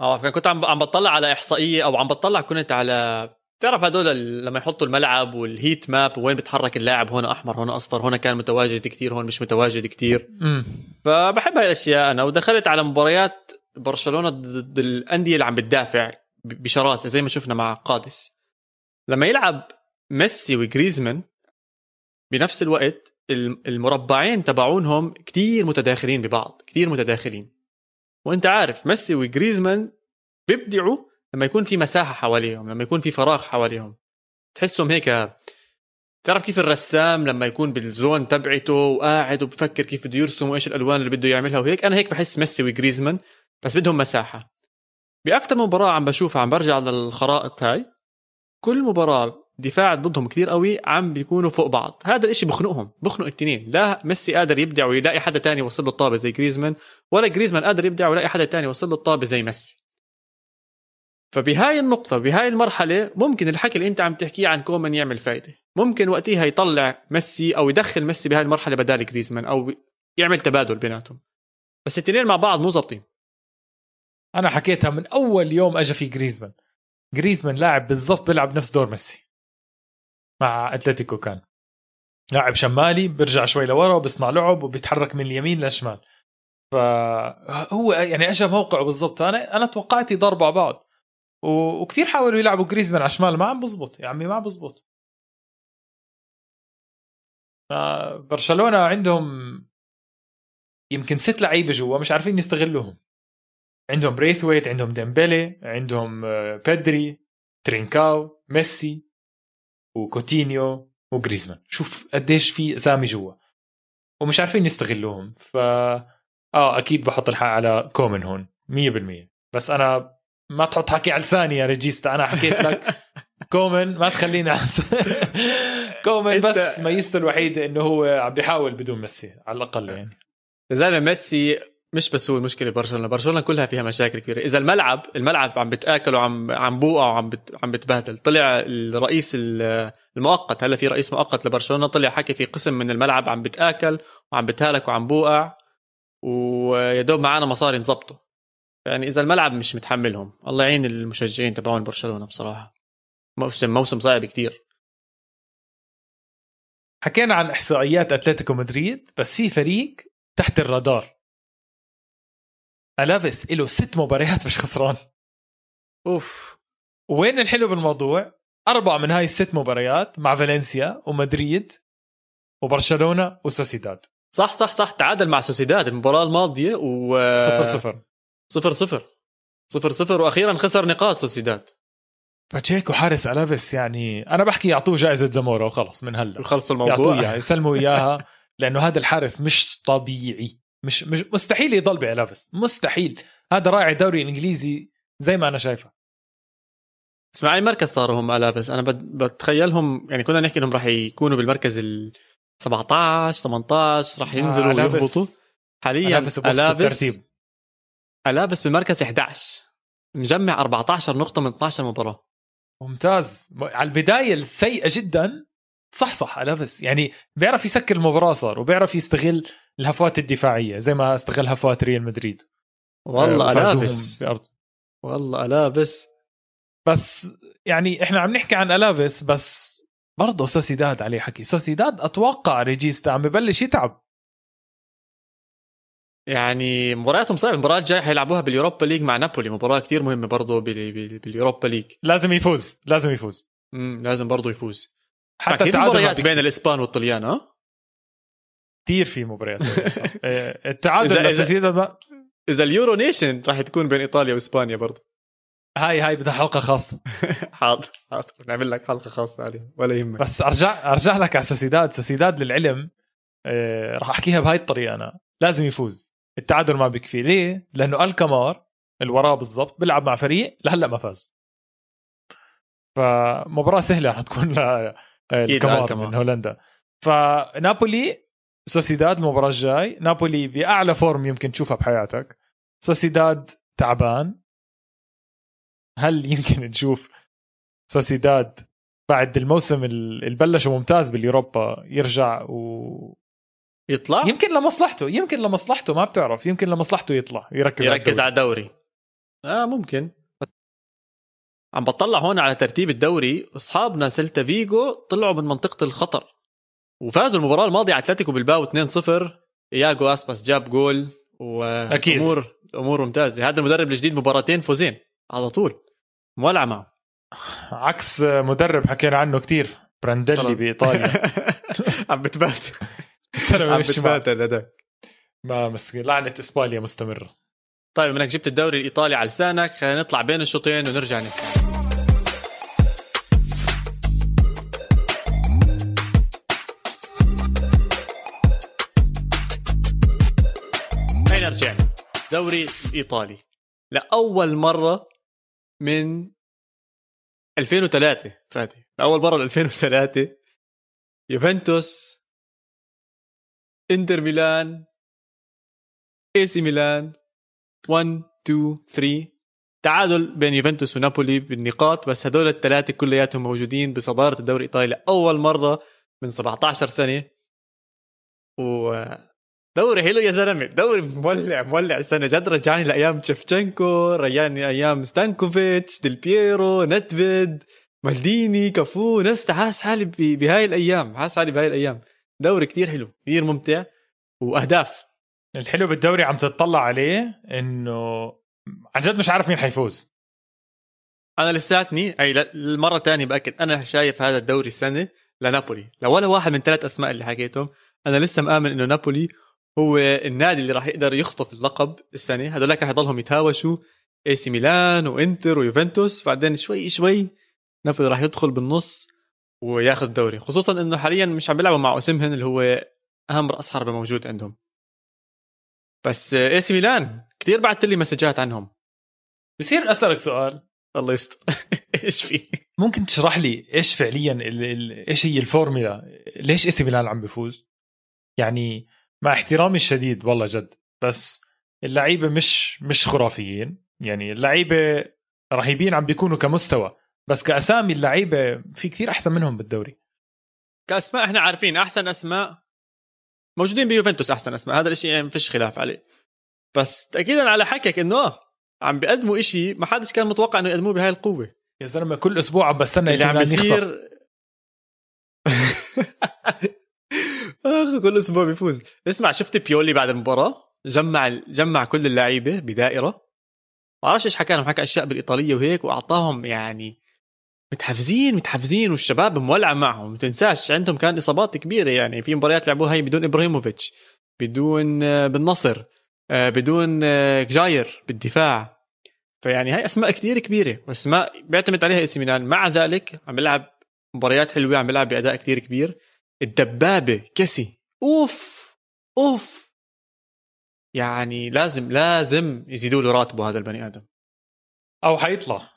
آه كنت عم عم بطلع على إحصائية أو عم بطلع كنت على بتعرف هدول لما يحطوا الملعب والهيت ماب وين بتحرك اللاعب هون أحمر هون أصفر هون كان متواجد كتير هون مش متواجد كتير. امم فبحب هاي الأشياء أنا ودخلت على مباريات برشلونة ضد الأندية اللي عم بتدافع بشراسة زي ما شفنا مع قادس. لما يلعب ميسي وجريزمان بنفس الوقت الم- المربعين تبعونهم كتير متداخلين ببعض كتير متداخلين. وأنت عارف ميسي وجريزمان بيبدعوا لما يكون في مساحة حواليهم لما يكون في فراغ حواليهم. تحسهم هيك تعرف كيف الرسام لما يكون بالزون تبعته وقاعد وبفكر كيف بده يرسم وإيش الألوان اللي بده يعملها وهيك؟ أنا هيك بحس ميسي وجريزمان بس بدهم مساحة. باكثر مباراة عم بشوفها عم برجع للخرائط هاي كل مباراة دفاع ضدهم كتير قوي عم بيكونوا فوق بعض. هذا الإشي بخنقهم بخنق الثنين. لا ميسي قادر يبدع ويلاقي حدا تاني يوصل له الطابة زي جريزمان ولا جريزمان قادر يبدع ويلاقي حدا تاني يوصل له الطابة زي ميسي. فبهاي النقطة بهاي المرحلة ممكن الحكي اللي أنت عم تحكيه عن كومان يعمل فايدة. ممكن وقتها يطلع ميسي أو يدخل ميسي بهاي المرحلة بدال جريزمان أو يعمل تبادل بيناتهم. بس الاثنين مع بعض مو ظابطين. أنا حكيتها من أول يوم اجى في جريزمان. جريزمان لاعب بالضبط بيلعب نفس دور ميسي. مع أتلتيكو كان. لاعب شمالي بيرجع شوي لورا وبيصنع لعب وبيتحرك من اليمين للشمال. فهو يعني اجى موقعه بالضبط. أنا أنا توقعت يضربوا على بعض. وكثير حاولوا يلعبوا جريزمان على الشمال. ما عم بزبط. يا عمي ما عم بزبط برشلونة عندهم يمكن ست لعيبة جوا مش عارفين يستغلوهم. عندهم بريثويت عندهم ديمبلي عندهم بيدري ترينكاو ميسي وكوتينيو وجريزمان شوف قديش في أسامي جوا. ومش عارفين يستغلوهم. ف آه أكيد بحط الحق على كومان هون. 100% بس أنا ما تحط حكي على لساني يا ريجيستا. أنا حكيت لك كومان ما تخليني. كومان بس ميزته الوحيدة إنه هو عم بيحاول بدون ميسي على الأقل يعني. يا زلمه ميسي مش بس هو المشكلة برشلونة. برشلونة كلها فيها مشاكل كبيرة. إذا الملعب الملعب عم بتاكل وعم عم بوقع وعم بت... عم بتبهدل. طلع الرئيس ال- المؤقت. هلا في رئيس مؤقت لبرشلونة طلع حكي في قسم من الملعب عم بتأكل وعم بتهالك وعم بوقع ويا دوب معانا مصاري نظبطه يعني إذا الملعب مش متحملهم الله يعين المشجعين تبعون برشلونة بصراحة. موسم موسم صعب كتير. حكينا عن إحصائيات أتلتيكو مدريد بس في فريق تحت الرادار. ألافيس له ست مباريات مش خسران. أوف. وين الحلو بالموضوع؟ أربعة من هاي الست مباريات مع فالنسيا ومدريد وبرشلونة وسوسيداد. صح صح صح. تعادل مع سوسيداد. المباراة الماضية و صفر صفر. صفر صفر. صفر صفر. وأخيرا خسر نقاط سوسيداد. باتشيكو حارس ألافيس يعني أنا بحكي يعطوه جائزة زمورا وخلص من هلا. يعطوه الموضوع. اياها يسلموا إياها لأنه هذا الحارس مش طبيعي. مش مش مستحيل يضل بالافيس مستحيل. هذا رايح الدوري الانجليزي زي ما أنا شايفه. اسمع أي مركز صاروا هم الافس أنا بت- بتخيلهم يعني كنا نحكي إنهم راح يكونوا بالمركز ال 17 18 راح ينزلوا آه، ويهبطوا. حاليا الافيس الافس الترتيب الافس بمركز 11 مجمع 14 نقطة من 12 مباراه ممتاز. على البداية السيئة جدا صح صح الافيس يعني بيعرف يسكر المباراة صار وبيعرف يستغل الهفوات الدفاعية زي ما استغل هفوات ريال مدريد. والله آه، الافس بأرض. والله الافس بس يعني إحنا عم نحكي عن الافيس بس برضه سوسيداد عليه حكي. سوسيداد أتوقع ريجيستا عم ببلش يتعب. يعني مبارياتهم صعبة. المباراة الجاية حيلعبوها بال Europa League مع نابولي. مباراة كتير مهمة برضه بال- بال- بال Europa League. لازم يفوز. لازم يفوز. مم، لازم برضه يفوز. حتى كثير التعادل مباريات بين الإسبان والطليان ها؟ كثير في مباريات آه، التعادل إذا- إذا- إذا ال Euro nation راح تكون بين إيطاليا وإسبانيا برضه. هاي هاي بدها حلقة خاصة. حاضر حاضر. نعمل لك حلقة خاصة عليه ولا يهمك. بس ارجع أرجع لك على سوسيداد. سوسيداد للعلم آه، راح أحكيها بهاي الطريقة أنا. لازم يفوز. التعادل ما بكفي ليه؟ لأنه الكمار اللي وراه بالضبط بيلعب مع فريق لهلأ ما فاز. فمباراة سهلة رح تكون للكمار الكمار. من هولندا. فنابولي سوسيداد المباراة الجاي. نابولي بأعلى form يمكن تشوفها بحياتك. سوسيداد تعبان. هل يمكن نشوف سوسيداد بعد الموسم اللي بلشه ممتاز بال Europa يرجع و يطلع؟ يمكن لمصلحته يمكن لمصلحته ما بتعرف. يمكن لمصلحته يطلع يركز يركز على على الدوري. آه ممكن. عم بطلع هون على ترتيب الدوري. أصحابنا سيلتا فيجو طلعوا من منطقة الخطر. وفازوا المباراة الماضية على أتلتيكو بالباو 2-0 اياجو أسباس جاب جول أكيد. والامور الأمور ممتازة. هذا المدرب الجديد مباراتين فوزين. على طول. مولعه معه. عكس مدرب حكينا عنه كتير. برانديلي خلاص. بإيطاليا. عم بتبات. عم بتبات هذاك. ما مسكين. لعنة إسبانيا مستمرة. طيب إنك جبت الدوري الإيطالي على لسانك خلينا نطلع بين الشوطين ونرجع نحكي دوري الايطالي لاول مرة من 2003 فاتي. لاول مرة 2003 يوفنتوس إنتر ميلان إي سي ميلان 1 2 3 تعادل بين يوفنتوس ونابولي بالنقاط بس هدول الثلاثة كلياتهم موجودين بصدارة الدوري الإيطالي لأول مرة من 17 سنة. و دوري حلو يا زلمة. دوري مولع مولع السنة. جد رجعني لأيام شفتشنكو رجعني أيام ستانكوفيتش ديل بييرو نيدفيد مالديني كافو نستا. حاس حالي بهاي الأيام حاس حالي بهاي الأيام. دوري كتير حلو كتير ممتع وأهداف. الحلو بالدوري عم تطلع عليه إنه عن جد مش عارف مين حيفوز. أنا لساتني أي المره الثانية بأكد أنا شايف هذا الدوري السنة لنابولي. لو ولا واحد من ثلاث أسماء اللي حكيتهم أنا لسه مآمن إنه نابولي هو النادي اللي راح يقدر يخطف اللقب السنة. هذول رح يضلهم يتهاوشوا اي سي ميلان وإنتر ويوفنتوس. بعدين شوي شوي نابولي راح يدخل بالنص وياخذ الدوري. خصوصا إنه حاليا مش عم بيلعبوا مع اسمهن اللي هو أهم رأس حربة موجود عندهم. بس اي سي ميلان كثير بعثت لي مسجات عنهم. بصير أسألك سؤال. الله يستر. إيش في؟ ممكن تشرح لي إيش فعليا ال ال إيش هي الفورميلا ليش اسي ميلان عم بيفوز يعني مع احترامي الشديد والله جد. بس اللعيبة مش مش خرافيين. يعني اللعيبة رهيبين عم بيكونوا كمستوى. بس كأسامي اللعيبة في كثير أحسن منهم بالدوري. كأسماء إحنا عارفين أحسن أسماء موجودين بيوفنتوس أحسن أسماء هذا الشيء ما فيش خلاف عليه. بس تاكيدا على حكيك إنه عم بيقدموا إشي ما حدش كان متوقع إنه يقدموه بهاي القوة. يا زلمة كل أسبوع عم بستنى اللي اسي عم بيصير آخ كل أسبوع بيفوز. اسمع شفت بيولي بعد المباراة؟ جمع جمع كل اللعيبه بدائرة. ما بعرفش إيش حكى لهم حكى أشياء بالإيطالية وهيك وأعطاهم يعني متحفزين متحفزين والشباب مولعه معهم. ما تنساش عندهم كان إصابات كبيرة يعني. في مباريات لعبوها هي بدون إبراهيموفيتش بدون آه، بالنصر آه، بدون آه، جاير بالدفاع. فيعني هاي أسماء كثير كبيرة وأسماء بيعتمد عليها اسم مع ذلك عم بيلعب مباريات حلوة عم بيلعب بأداء كثير كبير. الدبابة كسي أوف! أوف! يعني لازم لازم يزيدوا له راتبه هذا البني آدم. أو حيطلع.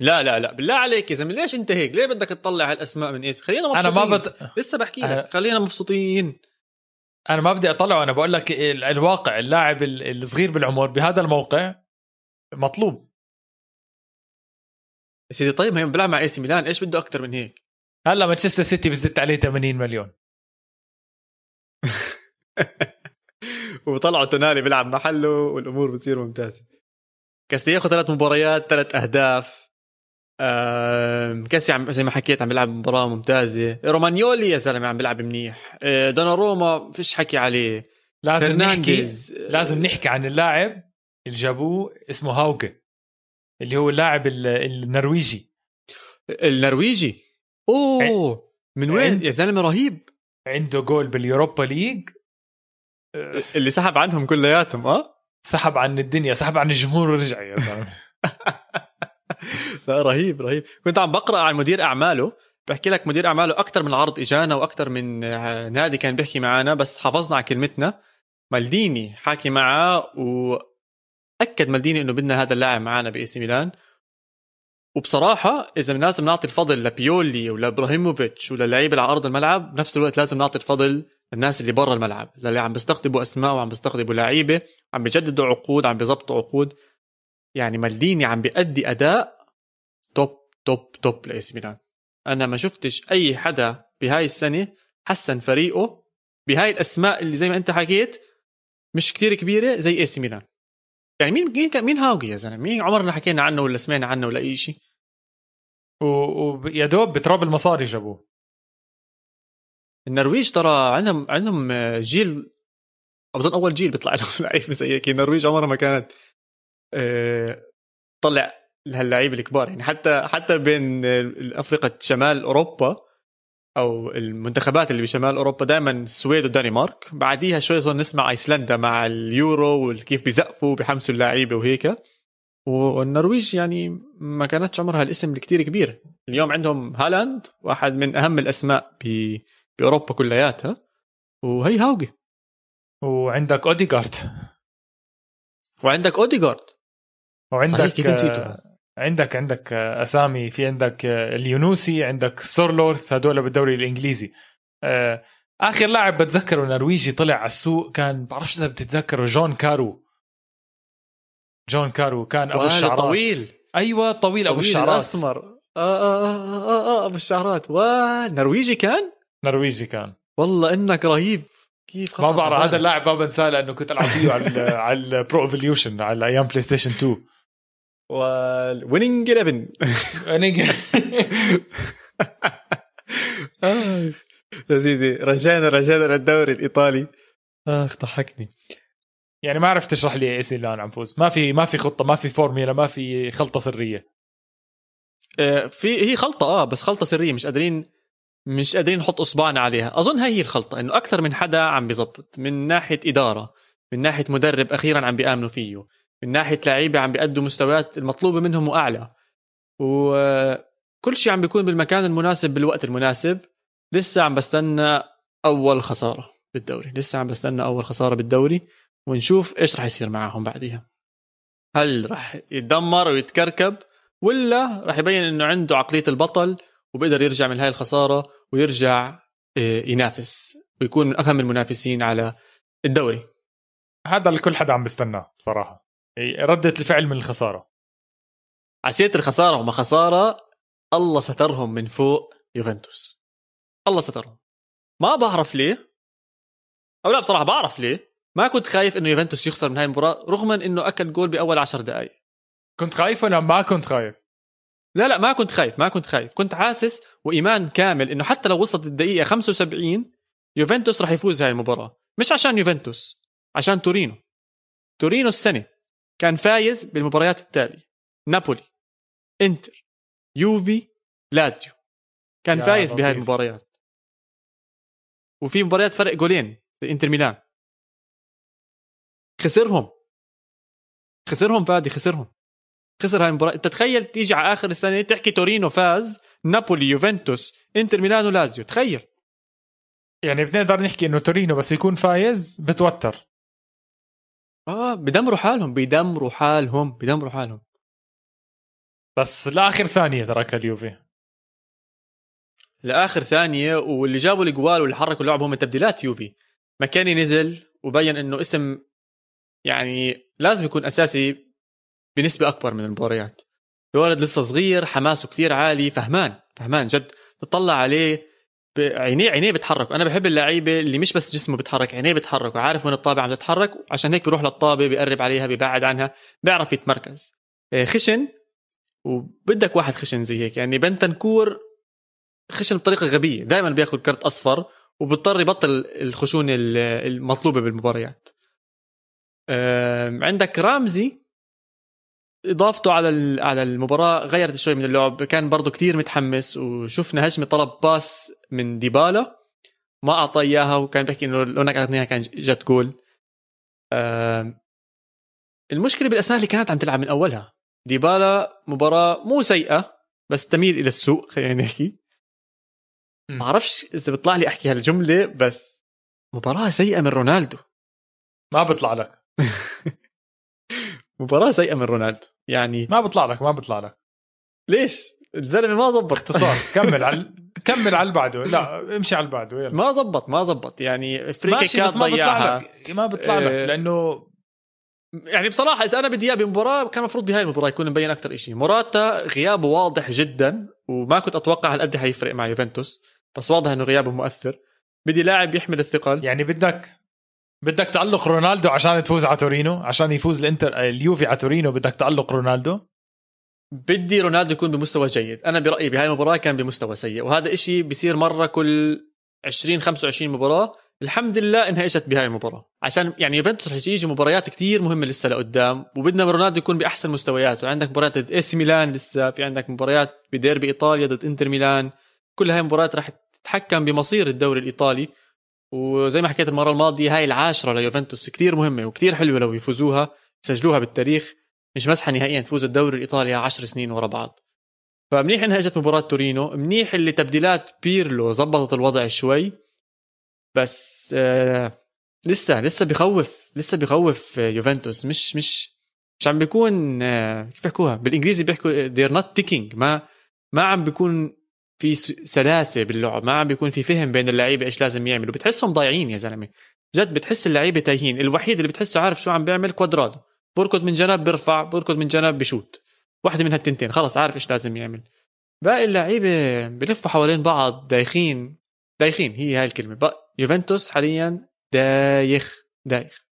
لا لا لا بالله عليك يا زلمة ليش انت هيك؟ ليه بدك تطلع هالاسماء من اسم؟ خلينا مبسوطين أنا ما بد... لسه بحكي لك. خلينا مبسوطين. أنا ما بدي أطلعه. أنا بقول لك الواقع اللاعب الصغير بالعمر بهذا الموقع مطلوب. يا سيدي طيب ما بيلعب مع إي سي ميلان. إيش بده أكثر من هيك؟ هلا مانشستر سيتي بزت عليه 80 مليون. وطلعوا تونالي بيلعب محله والأمور بتصير ممتازة. كاستياخو ثلاث مباريات ثلاث أهداف. كاسي عم زي ما حكيت عم بيلعب مباراة ممتازة. رومانيولي يا زلمة عم بيلعب منيح. آه، دوناروما فيش حكي عليه. لازم نحكي لازم نحكي عن اللاعب اللي جابوه اسمه هاوجه اللي هو اللاعب النرويجي. النرويجي؟ أوه من وين؟ يا زلمة رهيب. عنده جول باليوروبا ليج. اللي سحب عنهم كلياتهم آه؟ سحب عن الدنيا سحب عن الجمهور ورجع يا زلمة. لا رهيب رهيب. كنت عم بقرأ عن مدير أعماله. بحكي لك مدير أعماله أكثر من عرض إجانا وأكثر من نادي كان بيحكي معنا بس حافظنا على كلمتنا. مالديني حاكي معاه وأكد مالديني إنه بدنا هذا اللاعب معنا بإي سي ميلان. وبصراحة إذا لازم نعطي الفضل لبيولي ولابراهيموفيتش وللعيبة على أرض الملعب بنفس الوقت لازم نعطي الفضل للناس اللي برا الملعب اللي عم بيستقطبوا أسماء وعم بيستقطبوا لعيبة عم بيجددوا عقود عم بيظبطوا عقود. يعني مالديني عم بيأدي أداء top top top لاس ميلان. أنا ما شفتش أي حدا بهاي السنة حسن فريقه بهاي الأسماء اللي زي ما أنت حكيت مش كتير كبيرة زي إي سي ميلان. يعني مين مين مين هاوجي يا زلمة؟ مين عمرنا حكينا عنه ولا سمعنا عنه ولا أي شيء؟ ويا دوب بتراب المصاري جابوه. النرويج ترى عندهم عندهم جيل أظن أول جيل بيطلع لهم لعيبة زي هيك. النرويج عمرها ما كانت آه، طلع لهاللعيبة الكبار. يعني حتى حتى بين افريقيا شمال أوروبا أو المنتخبات اللي بشمال أوروبا دائما السويد والدنمارك. بعديها شوي صار نسمع أيسلندا مع اليورو وكيف بيزقفوا بحمسوا اللعيبة وهيك. والنرويج يعني ما كانتش عمرها الاسم الكتير كبير. اليوم عندهم هالاند واحد من أهم الأسماء ب... بأوروبا كلياتها. وهي هاوجي. وعندك أوديغارد. وعندك أوديغارد. وعندك كيف نسيته؟ عندك عندك أسامي في عندك اليونوسي عندك سورلورث هدول بالدوري الإنجليزي. آه، آخر لاعب بتذكره نرويجي طلع على السوق كان بعرفش إذا بتتذكره جون كارو. جون كارو كان أبو الشعرات. طويل. أيوه طويل أبو الشعرات. اسمر آه, آه, آه, آه, آه أبو الشعرات. نرويجي كان؟ نرويجي كان. والله إنك رهيب. كيف ما بعرف هذا اللاعب ما بنساه لأنه كنت ألعب فيه على على ال Pro Evolution على أيام PlayStation 2 وال Winning 11 Winning يا سيدي رجعنا رجعنا للدوري الإيطالي. اخ ضحكني يعني ما عرفت تشرح لي اي سي ميلان عم فوز. ما في ما في خطة ما في فورميلا ما في خلطة سرية. آه، في هي خلطة آه بس خلطة سرية مش قادرين مش قادرين نحط اصبعنا عليها. أظن هاي هي الخلطة إنه أكثر من حدا عم بيزبط من ناحية إدارة من ناحية مدرب أخيرا عم بيآمنوا فيه من ناحية لعيبة عم بيأدوا مستويات المطلوبة منهم وأعلى. وكل شيء عم بيكون بالمكان المناسب بالوقت المناسب. لسه عم بستنى أول خسارة بالدوري لسه عم بستنى أول خسارة بالدوري. ونشوف إيش راح يصير معهم بعديها. هل راح يتدمر ويتكركب ولا راح يبين إنه عنده عقلية البطل وبيقدر يرجع من هاي الخسارة ويرجع آه، ينافس ويكون من اهم المنافسين على الدوري؟ هذا اللي كل حدا عم بيستناه بصراحة. ردة الفعل من الخسارة. عسيت الخسارة وما خسارة الله سترهم من فوق يوفنتوس. الله سترهم. ما بعرف ليه. أو لا بصراحة بعرف ليه. ما كنت خايف إنه يوفنتوس يخسر من هاي المباراة رغم إنه أكل جول بأول عشر دقائق كنت خايف ولا ما كنت خايف؟ لا لا ما كنت خايف ما كنت خايف. كنت حاسس وإيمان كامل إنه حتى لو وصلت الدقيقة 75 يوفنتوس راح يفوز هاي المباراة. مش عشان يوفنتوس عشان تورينو. تورينو السنة كان فايز بالمباريات التالية. نابولي إنتر يوفي لازيو. كان فايز بهاي المباريات. وفي مباريات فرق جولين إنتر ميلان. خسرهم. خسرهم فادي خسرهم. خسر هاي المباراة. انت تخيل تيجي على آخر السنة تحكي تورينو فاز نابولي يوفنتوس انتر ميلان ولازيو. تخيل. يعني بنقدر نحكي إنه تورينو بس يكون فايز بتوتر. آه بدمروا حالهم. بدمروا حالهم. بدمروا حالهم. بس لآخر ثانية ترك اليوفي لآخر ثانية واللي جابوا الجوال واللي حركوا اللعب هم تبديلات يوفي. مكاني نزل وبين إنه اسم يعني لازم يكون أساسي بنسبة أكبر من المباريات. الولد لسه صغير حماسه كثير عالي فهمان فهمان جد. تطلع عليه عينيه عينيه بتحرك. أنا بحب اللعيبة اللي مش بس جسمه بيتحرك عينيه بتحرك وعارف وين الطابة عم تتحرك عشان هيك بيروح للطابة بيقرب عليها بيبعد عنها بيعرف يتمركز. آه، خشن وبدك واحد خشن زي هيك. يعني بنتنكور خشن بطريقة غبية. دائما بياخذ كرت أصفر وبضطر يبطل الخشونة المطلوبة بالمباريات. عندك رامزي إضافته على على المباراة غيرت شوي من اللعب كان برضه كتير متحمس وشفنا هجمه طلب pass من ديبالا ما اعطى إياها وكان بيحكي إنه لو انك اعطيتني كان جت جول. المشكلة بالأسماء اللي كانت عم تلعب من أولها. ديبالا مباراة مو سيئة بس تميل إلى السوء خلينا نحكي. ما بعرفش إذا بيطلع لي أحكي هالجملة بس مباراة سيئة من رونالدو. ما بيطلع لك. مباراة سيئة من رونالدو يعني ما بيطلع لك ما بيطلع لك. ليش؟ الزلمة ما زبط باختصار كمل على كمل على اللي بعده لا امشي على اللي بعده يلا. ما زبط ما زبط يعني فريكي كانت ما بيطلع لك ما بيطلع لك آه، لأنه يعني بصراحة إذا أنا بدي إياه بمباراة كان المفروض بهاي المباراة يكون مبين أكثر شيء موراتا غيابه واضح جدا وما كنت أتوقع هالقد حيفرق مع يوفنتوس بس واضح إنه غيابه مؤثر. بدي لاعب يحمل الثقل. يعني بدك بدك تألق رونالدو عشان تفوز على تورينو؟ عشان يفوز الإنتر اليوفي على تورينو بدك تألق رونالدو؟ بدي رونالدو يكون بمستوى جيد. أنا برأيي بهاي المباراة كان بمستوى سيء وهذا إشي بيصير مرة كل 20 25 مباراة. الحمد لله إنها إجت بهاي المباراة. عشان يعني يوفنتوس رح يجي مباريات كثير مهمة لسه لقدام وبدنا رونالدو يكون بأحسن مستوياته. عندك مباريات ضد اس ميلان لسه في عندك مباريات بديربي إيطاليا ضد إنتر ميلان. كل هاي المباريات رح تتحكم بمصير الدوري الإيطالي. وزي ما حكيت المرة الماضية هاي العاشرة ليوفنتوس كثير مهمة وكثير حلوة لو يفوزوها يسجلوها بالتاريخ مش مسحه نهائيا تفوز الدوري الإيطالي 10 سنين ورا بعض. فمنيح إنها إجت مباراة تورينو منيح اللي تبديلات بيرلو زبطت الوضع شوي بس آه لسه لسه بخوف لسه بخوف يوفنتوس. مش مش مش عم بيكون آه كيف بيحكوها؟ بالإنجليزي بيحكوا they're not ticking. ما ما عم بيكون في سلاسة باللعب. ما عم بيكون في فهم بين اللعيبة إيش لازم يعملوا. بتحسهم ضايعين يا زلمة. جد بتحس اللعيبة تايهين. الوحيد اللي بتحسه عارف شو عم بيعمل كوادرادو. بركض من جنب بيرفع بركض من جنب بشوت واحدة من هالتنتين. خلص عارف إيش لازم يعمل. باقي اللعيبة بلفوا حوالين بعض دايخين. دايخين. هي هاي الكلمة. يوفنتوس حاليا دايخ. دايخ.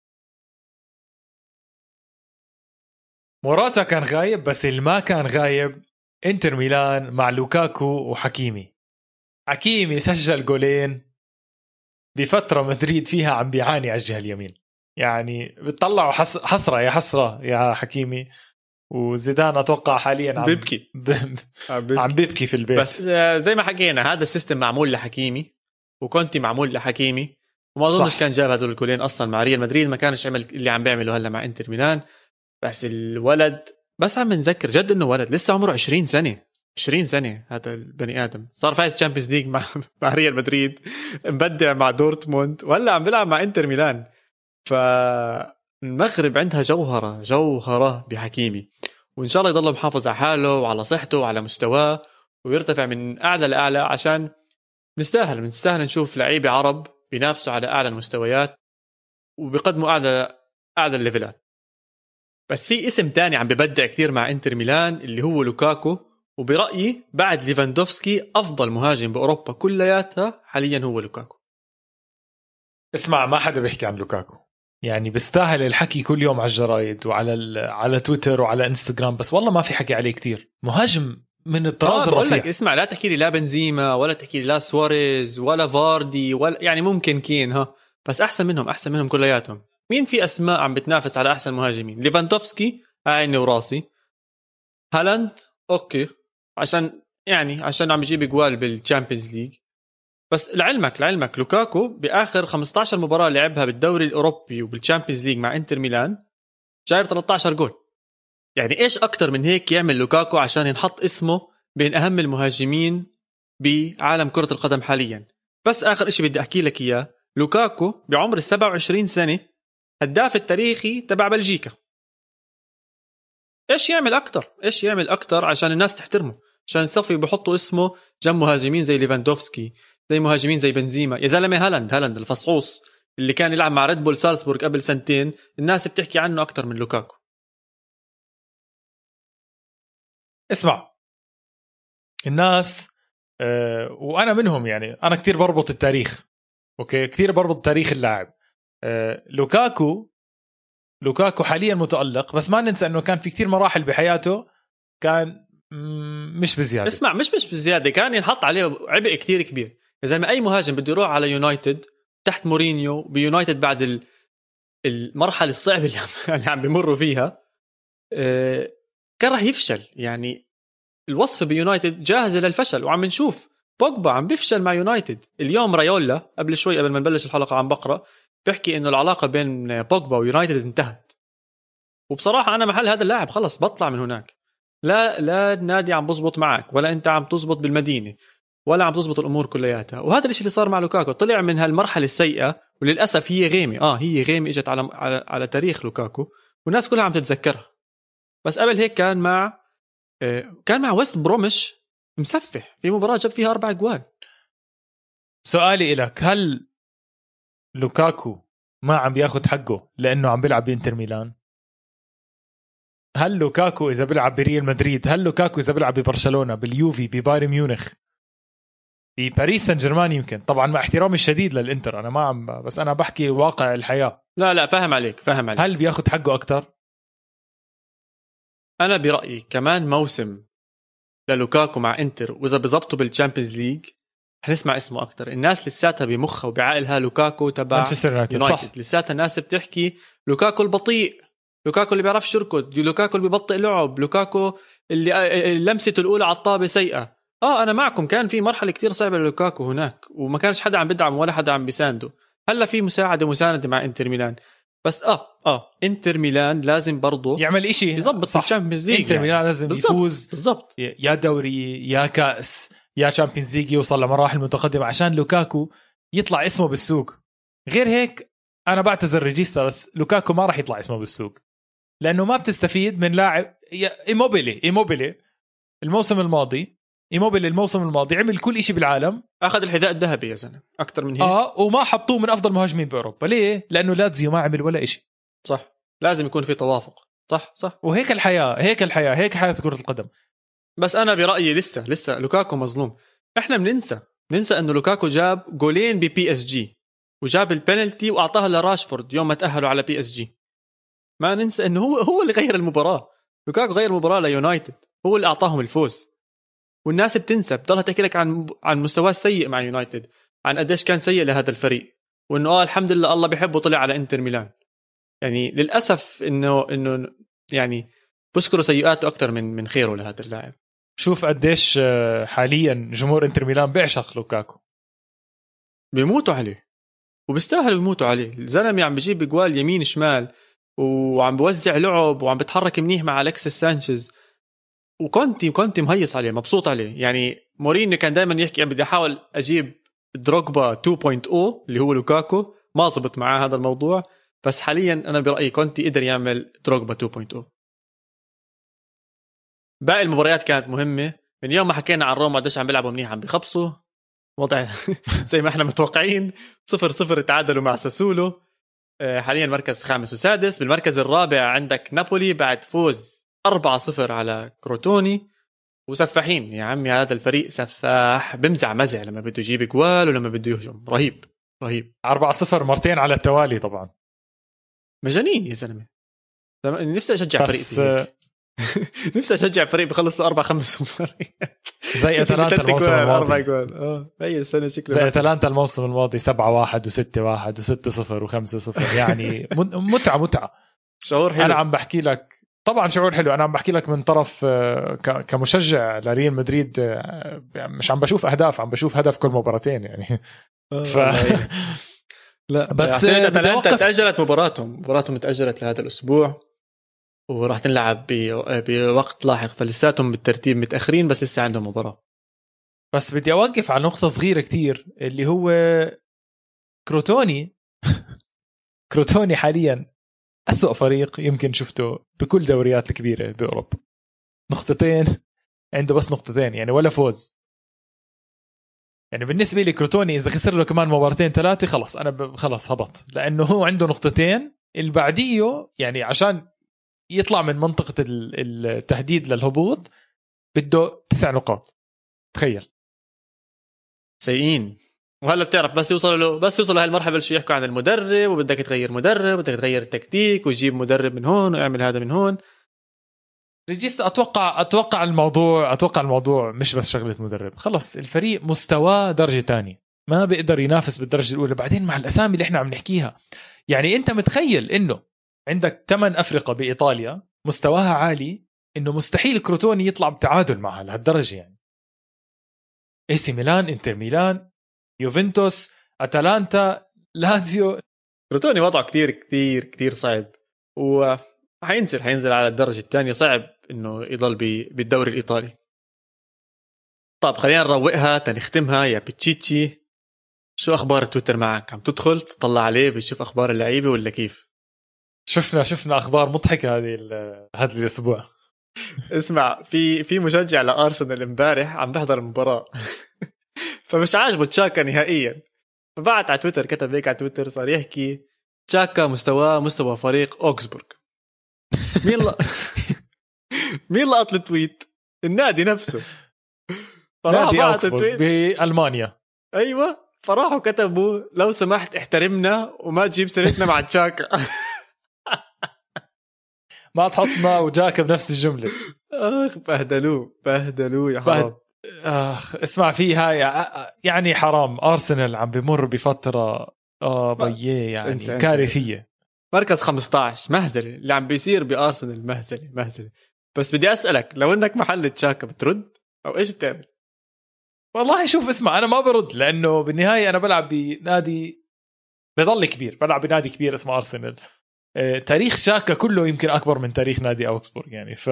موراتا كان غايب بس اللي ما كان غايب. انتر ميلان مع لوكاكو وحكيمي. حكيمي سجل جولين بفترة مدريد فيها عم بيعاني على الجهة اليمين. يعني بتطلعوا حسرة يا حسرة يا حكيمي. وزيدان أتوقع حاليا عم بيبكي. عم بيبكي. في البيت. بس آه، زي ما حكينا هذا ال system معمول لحكيمي وكونتي معمول لحكيمي. وما أظنش كان جاب هدول الجولين أصلا مع ريال مدريد. ما كانش عمل اللي عم بيعمله هلأ مع إنتر ميلان. بس الولد بس عم نذكر جد إنه ولد لسه عمره 20 سنة. 20 سنة هذا البني آدم. صار فايز Champions League مع مع ريال مدريد مبدع مع دورتموند وهلأ عم بيلعب مع إنتر ميلان. فالمغرب عندها جوهرة جوهرة بحكيمي. وإن شاء الله يضل محافظ على حاله وعلى صحته وعلى مستواه ويرتفع من أعلى لأعلى عشان نستاهل نستاهل نشوف لعيبة عرب بينافسوا على أعلى المستويات وبيقدموا أعلى أعلى الليفلات بس في اسم تاني عم ببدع كثير مع انتر ميلان اللي هو لوكاكو. وبرأيي بعد ليفاندوفسكي أفضل مهاجم بأوروبا كلياتها حاليا هو لوكاكو. اسمع ما حدا بيحكي عن لوكاكو. يعني بيستاهل الحكي كل يوم على الجرايد وعلى على تويتر وعلى انستغرام بس والله ما في حكي عليه كتير. مهاجم من الطراز آه الرفيع لك اسمع لا تحكي لي لا بنزيما ولا تحكي لي لا سواريز ولا فاردي ولا يعني ممكن كين ها. بس أحسن منهم أحسن منهم كلياتهم. مين في أسماء عم بتنافس على أحسن مهاجمين؟ ليفاندوفسكي عيني وراسي. هالاند okay. عشان يعني عشان عم يجيب جوال بال Champions League بس لعلمك لعلمك لوكاكو بآخر 15 مباراة لعبها بالدوري الأوروبي وبال Champions League مع إنتر ميلان جايب 13 جول. يعني إيش أكثر من هيك يعمل لوكاكو عشان ينحط اسمه بين أهم المهاجمين بعالم كرة القدم حاليا؟ بس آخر شيء بدي أحكي لك إياه. لوكاكو بعمر ال 27 سنة هداف التاريخي تبع بلجيكا. إيش يعمل أكثر إيش يعمل أكثر عشان الناس تحترمه؟ عشان يصفي بحطوا اسمه جنب مهاجمين زي ليفاندوفسكي زي مهاجمين زي بنزيما. يا زلمة هالاند هالاند الفصعوص اللي كان يلعب مع ريد بول سالزبورغ قبل سنتين الناس بتحكي عنه أكثر من لوكاكو. اسمع. الناس آه وأنا منهم يعني أنا كثير بربط التاريخ أوكي؟ كثير بربط تاريخ اللاعب. لوكاكو لوكاكو حاليا متألق بس ما ننسى إنه كان في كثير مراحل بحياته كان مش بزيادة. اسمع مش مش بزيادة كان ينحط عليه عبء كثير كبير. يا زلمة أي مهاجم بده يروح على يونايتد تحت مورينيو بيونايتد بعد ال... المرحلة الصعبة اللي عم, بمروا فيها آه، كان راح يفشل. يعني الوصفه بيونايتد جاهزه للفشل وعم نشوف بوجبا عم بيفشل مع يونايتد. اليوم رايولا قبل شوي قبل ما نبلش الحلقة عم بقرا بيحكي إنه العلاقة بين بوجبا ويونايتد انتهت. وبصراحة أنا محل هذا اللاعب خلص بطلع من هناك. لا لا النادي عم بزبط معك ولا أنت عم تزبط بالمدينة ولا عم تزبط الأمور كلياتها. وهذا الشيء اللي صار مع لوكاكو طلع من هالمرحلة السيئة وللأسف هي غيمة. آه هي غيمة إجت على على, على تاريخ لوكاكو والناس كلها عم تتذكرها. بس قبل هيك كان مع آه كان مع ويست برومش مسفح في مباراة جاب فيها أربع جوال سؤالي لك هل لوكاكو ما عم بياخذ حقه لأنه عم بيلعب بإنتر ميلان. هل لوكاكو إذا بيلعب بريال مدريد هل لوكاكو إذا بيلعب ببرشلونة باليوفي ببايرن ميونخ بباريس سان جيرمان يمكن. طبعا مع احترامي الشديد للإنتر أنا ما عم بس أنا بحكي واقع الحياة. لا لا فاهم عليك فاهم عليك. هل بياخذ حقه أكثر أنا برأيي كمان موسم للوكاكو مع إنتر وإذا بزبطوا بال Champions League حنسمع اسمه أكثر الناس لساتها بمخها وبعقلها لوكاكو تبع مانشستر يونايتد لساتها الناس بتحكي لوكاكو البطيء لوكاكو اللي بيعرفش يركض لوكاكو اللي ببطئ لعب لوكاكو اللي لمسته الأولى على الطابة سيئة. آه أنا معكم. كان في مرحلة كتير صعبة للوكاكو هناك وما كانش حدا عم بدعم ولا حدا عم بيسانده هلأ في مساعدة مساندة مع إنتر ميلان. بس آه آه إنتر ميلان لازم برضه يعمل إشي. يظبط ال Champions League إنتر ميلان لازم بالزبط. يفوز. بالضبط. يا دوري يا كأس. يا Champions League يوصل لمراحل متقدمة عشان لوكاكو يطلع اسمه بالسوق. غير هيك أنا بعتذر ريجيستا بس لوكاكو ما راح يطلع اسمه بالسوق. لأنه ما بتستفيد من لاعب إيموبيلي إيموبيلي الموسم الماضي إيموبيلي الموسم الماضي عمل كل شيء بالعالم. أخذ الحذاء الذهبي يا زلمة أكثر من هيك. آه وما حطوه من أفضل مهاجمين بأوروبا. ليه؟ لأنه لاتزيو ما عمل ولا شيء صح. لازم يكون في توافق. صح صح. وهيك الحياة هيك الحياة هيك حياة كرة القدم. بس أنا برأيي لسه لسه لوكاكو مظلوم. إحنا بننسى ننسى إنه لوكاكو جاب جولين ب PSG وجاب البنالتي وأعطاها لراشفورد يوم ما تأهلوا على PSG. ما ننسى إنه هو هو اللي غير المباراة. لوكاكو غير المباراة ليونايتد هو اللي أعطاهم الفوز. والناس بتنسى بتضلها تحكي لك عن عن مستواه السيء مع يونايتد عن قديش كان سيء لهذا الفريق وإنه آه الحمد لله الله بيحبه طلع على إنتر ميلان. يعني للأسف إنه إنه يعني بذكروا سيئاته أكثر من من خيره لهذا اللاعب. شوف قديش آه، حاليا جمهور انتر ميلان بيعشق لوكاكو. بيموتوا عليه وبيستاهلوا يموتوا عليه. الزلمة عم بيجيب جوال يمين شمال وعم بوزع لعب وعم بتحرك منيح مع الكسس سانشيز. وكونتي كونتي مهيص عليه مبسوط عليه. يعني مورينيو كان دائما يحكي يعني بدي أحاول أجيب دروجبا 2.0 اللي هو لوكاكو. ما زبط معاه هذا الموضوع بس حاليا أنا برأيي كونتي قدر يعمل دروجبا 2.0 باقي المباريات كانت مهمة. من يوم ما حكينا عن روما قديش عم بيلعبوا منيح عم بخبصوا وضع زي ما إحنا متوقعين. صفر صفر تعادلوا مع ساسولو. آه، حاليا مركز خامس وسادس. بالمركز الرابع عندك نابولي بعد فوز 4-0 على كروتوني. وسفاحين يا عمي هذا الفريق سفاح بمزع مزع لما بده يجيب جوال ولما بده يهجم. رهيب رهيب. 4-0 مرتين على التوالي طبعا. مجانين يا زلمة. نفسي أشجع فريق بس. نفسي أشجع فريق بخلص له أربع خمس مباريات. زي أتلانتا الموسم أربع الماضي. جوال آه هي السنة شكله زي أتلانتا الموسم الماضي 7 1 و6 1 و6 0 و5 0 يعني متعة متعة. شعور حلو. أنا عم بحكي لك طبعا شعور حلو. أنا عم بحكي لك من طرف آه، كمشجع لريال مدريد آه، مش عم بشوف أهداف عم بشوف هدف كل مباراتين يعني. آه، ف... لا بس أتلانتا تأجلت مباراتهم. مباراتهم تاجلت لهذا الأسبوع. وراح تنلعب بوقت لاحق. فلساتهم بالترتيب متأخرين بس لسه عندهم مباراة. بس بدي أوقف على نقطة صغيرة كتير اللي هو كروتوني. كروتوني حاليا أسوأ فريق يمكن شفته بكل دوريات الكبيرة بأوروبا. نقطتين. عنده بس نقطتين يعني ولا فوز. يعني بالنسبة لي كروتوني إذا خسر له كمان مباراتين ثلاثة خلص أنا خلص هبط. لأنه هو عنده نقطتين. اللي بعديه يعني عشان يطلع من منطقة التهديد للهبوط بده تسع نقاط. تخيل. سيئين. وهلا بتعرف بس يوصلوا له بس يوصلوا لهي المرحله بلشوا يحكوا عن المدرب وبدك تغير مدرب بدك تغير التكتيك وتجيب مدرب من هون ويعمل هذا من هون. ريجيست أتوقع أتوقع الموضوع أتوقع الموضوع مش بس شغلة مدرب. خلص الفريق مستواه درجة تانية. ما بيقدر ينافس بالدرجة الأولى. بعدين مع الأسامي اللي إحنا عم نحكيها. يعني أنت متخيل إنه عندك ثمان أفرقة بإيطاليا مستواها عالي إنه مستحيل كروتوني يطلع بتعادل معها لهالدرجة يعني. AC ميلان إنتر ميلان يوفنتوس اتلانتا لازيو روتوني وضعه كثير كثير كثير صعب. و حينزل حينزل على الدرجة الثانية صعب إنه يضل بالدوري الإيطالي. طيب خلينا نروقها تا نختمها. يا بتشيتشي شو أخبار تويتر معك؟ عم تدخل تطلع عليه بتشوف أخبار اللعيبة ولا كيف؟ شفنا شفنا أخبار مضحكة هذه هذا الأسبوع. اسمع في في مشجع لأرسنال امبارح عم بحضر المباراة. فمش عاجبه تشاكا نهائيا. فبعت على تويتر كتب هيك على تويتر صار يحكي تشاكا مستواه مستوى فريق أوكسبورغ. مين ل... مين لقط ال tweet؟ النادي نفسه. نادي أوكسبورغ بألمانيا. أيوه. فراحوا كتبوا لو سمحت احترمنا وما تجيب سيرتنا مع تشاكا. ما تحطنا وجاكا بنفس الجملة. أخ بهدلوه بهدلوه يا حرام. أخ اسمع في هاي يعني حرام. ارسنال عم بمر بفترة آه بيي يعني كارثية. مركز 15 مهزلة. اللي عم بيصير بارسنال مهزلة مهزلة. بس بدي أسألك لو إنك محل تشاكا بترد أو إيش بتعمل؟ والله شوف اسمع أنا ما برد لأنه بالنهاية أنا بلعب بنادي بضل كبير بلعب بنادي كبير اسمه ارسنال تاريخ شاكا كله يمكن أكبر من تاريخ نادي أوكسبورغ يعني ف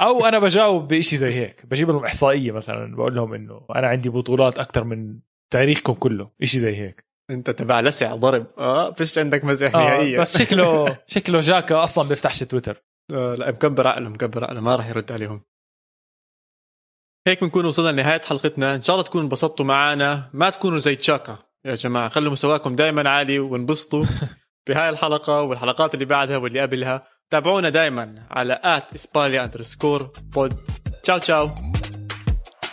أو أنا بجاوب بشيء زي هيك بجيب لهم إحصائية مثلا بقول لهم إنه أنا عندي بطولات أكثر من تاريخكم كله شيء زي هيك. أنت تبع لسع ضرب. آه فيش عندك مزح آه نهائيا بس شكله شكله جاكا أصلا بيفتحش تويتر. آه لا مكبر عقله مكبر عقله ما راح يرد عليهم. هيك بنكون وصلنا لنهاية حلقتنا. إن شاء الله تكونوا انبسطتوا معنا. ما تكونوا زي تشاكا. يا جماعة خلوا مستواكم دائما عالي وانبسطوا. بهاي الحلقة والحلقات اللي بعدها واللي قبلها تابعونا دائما على at underscore pod تشاو تشاو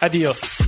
adiós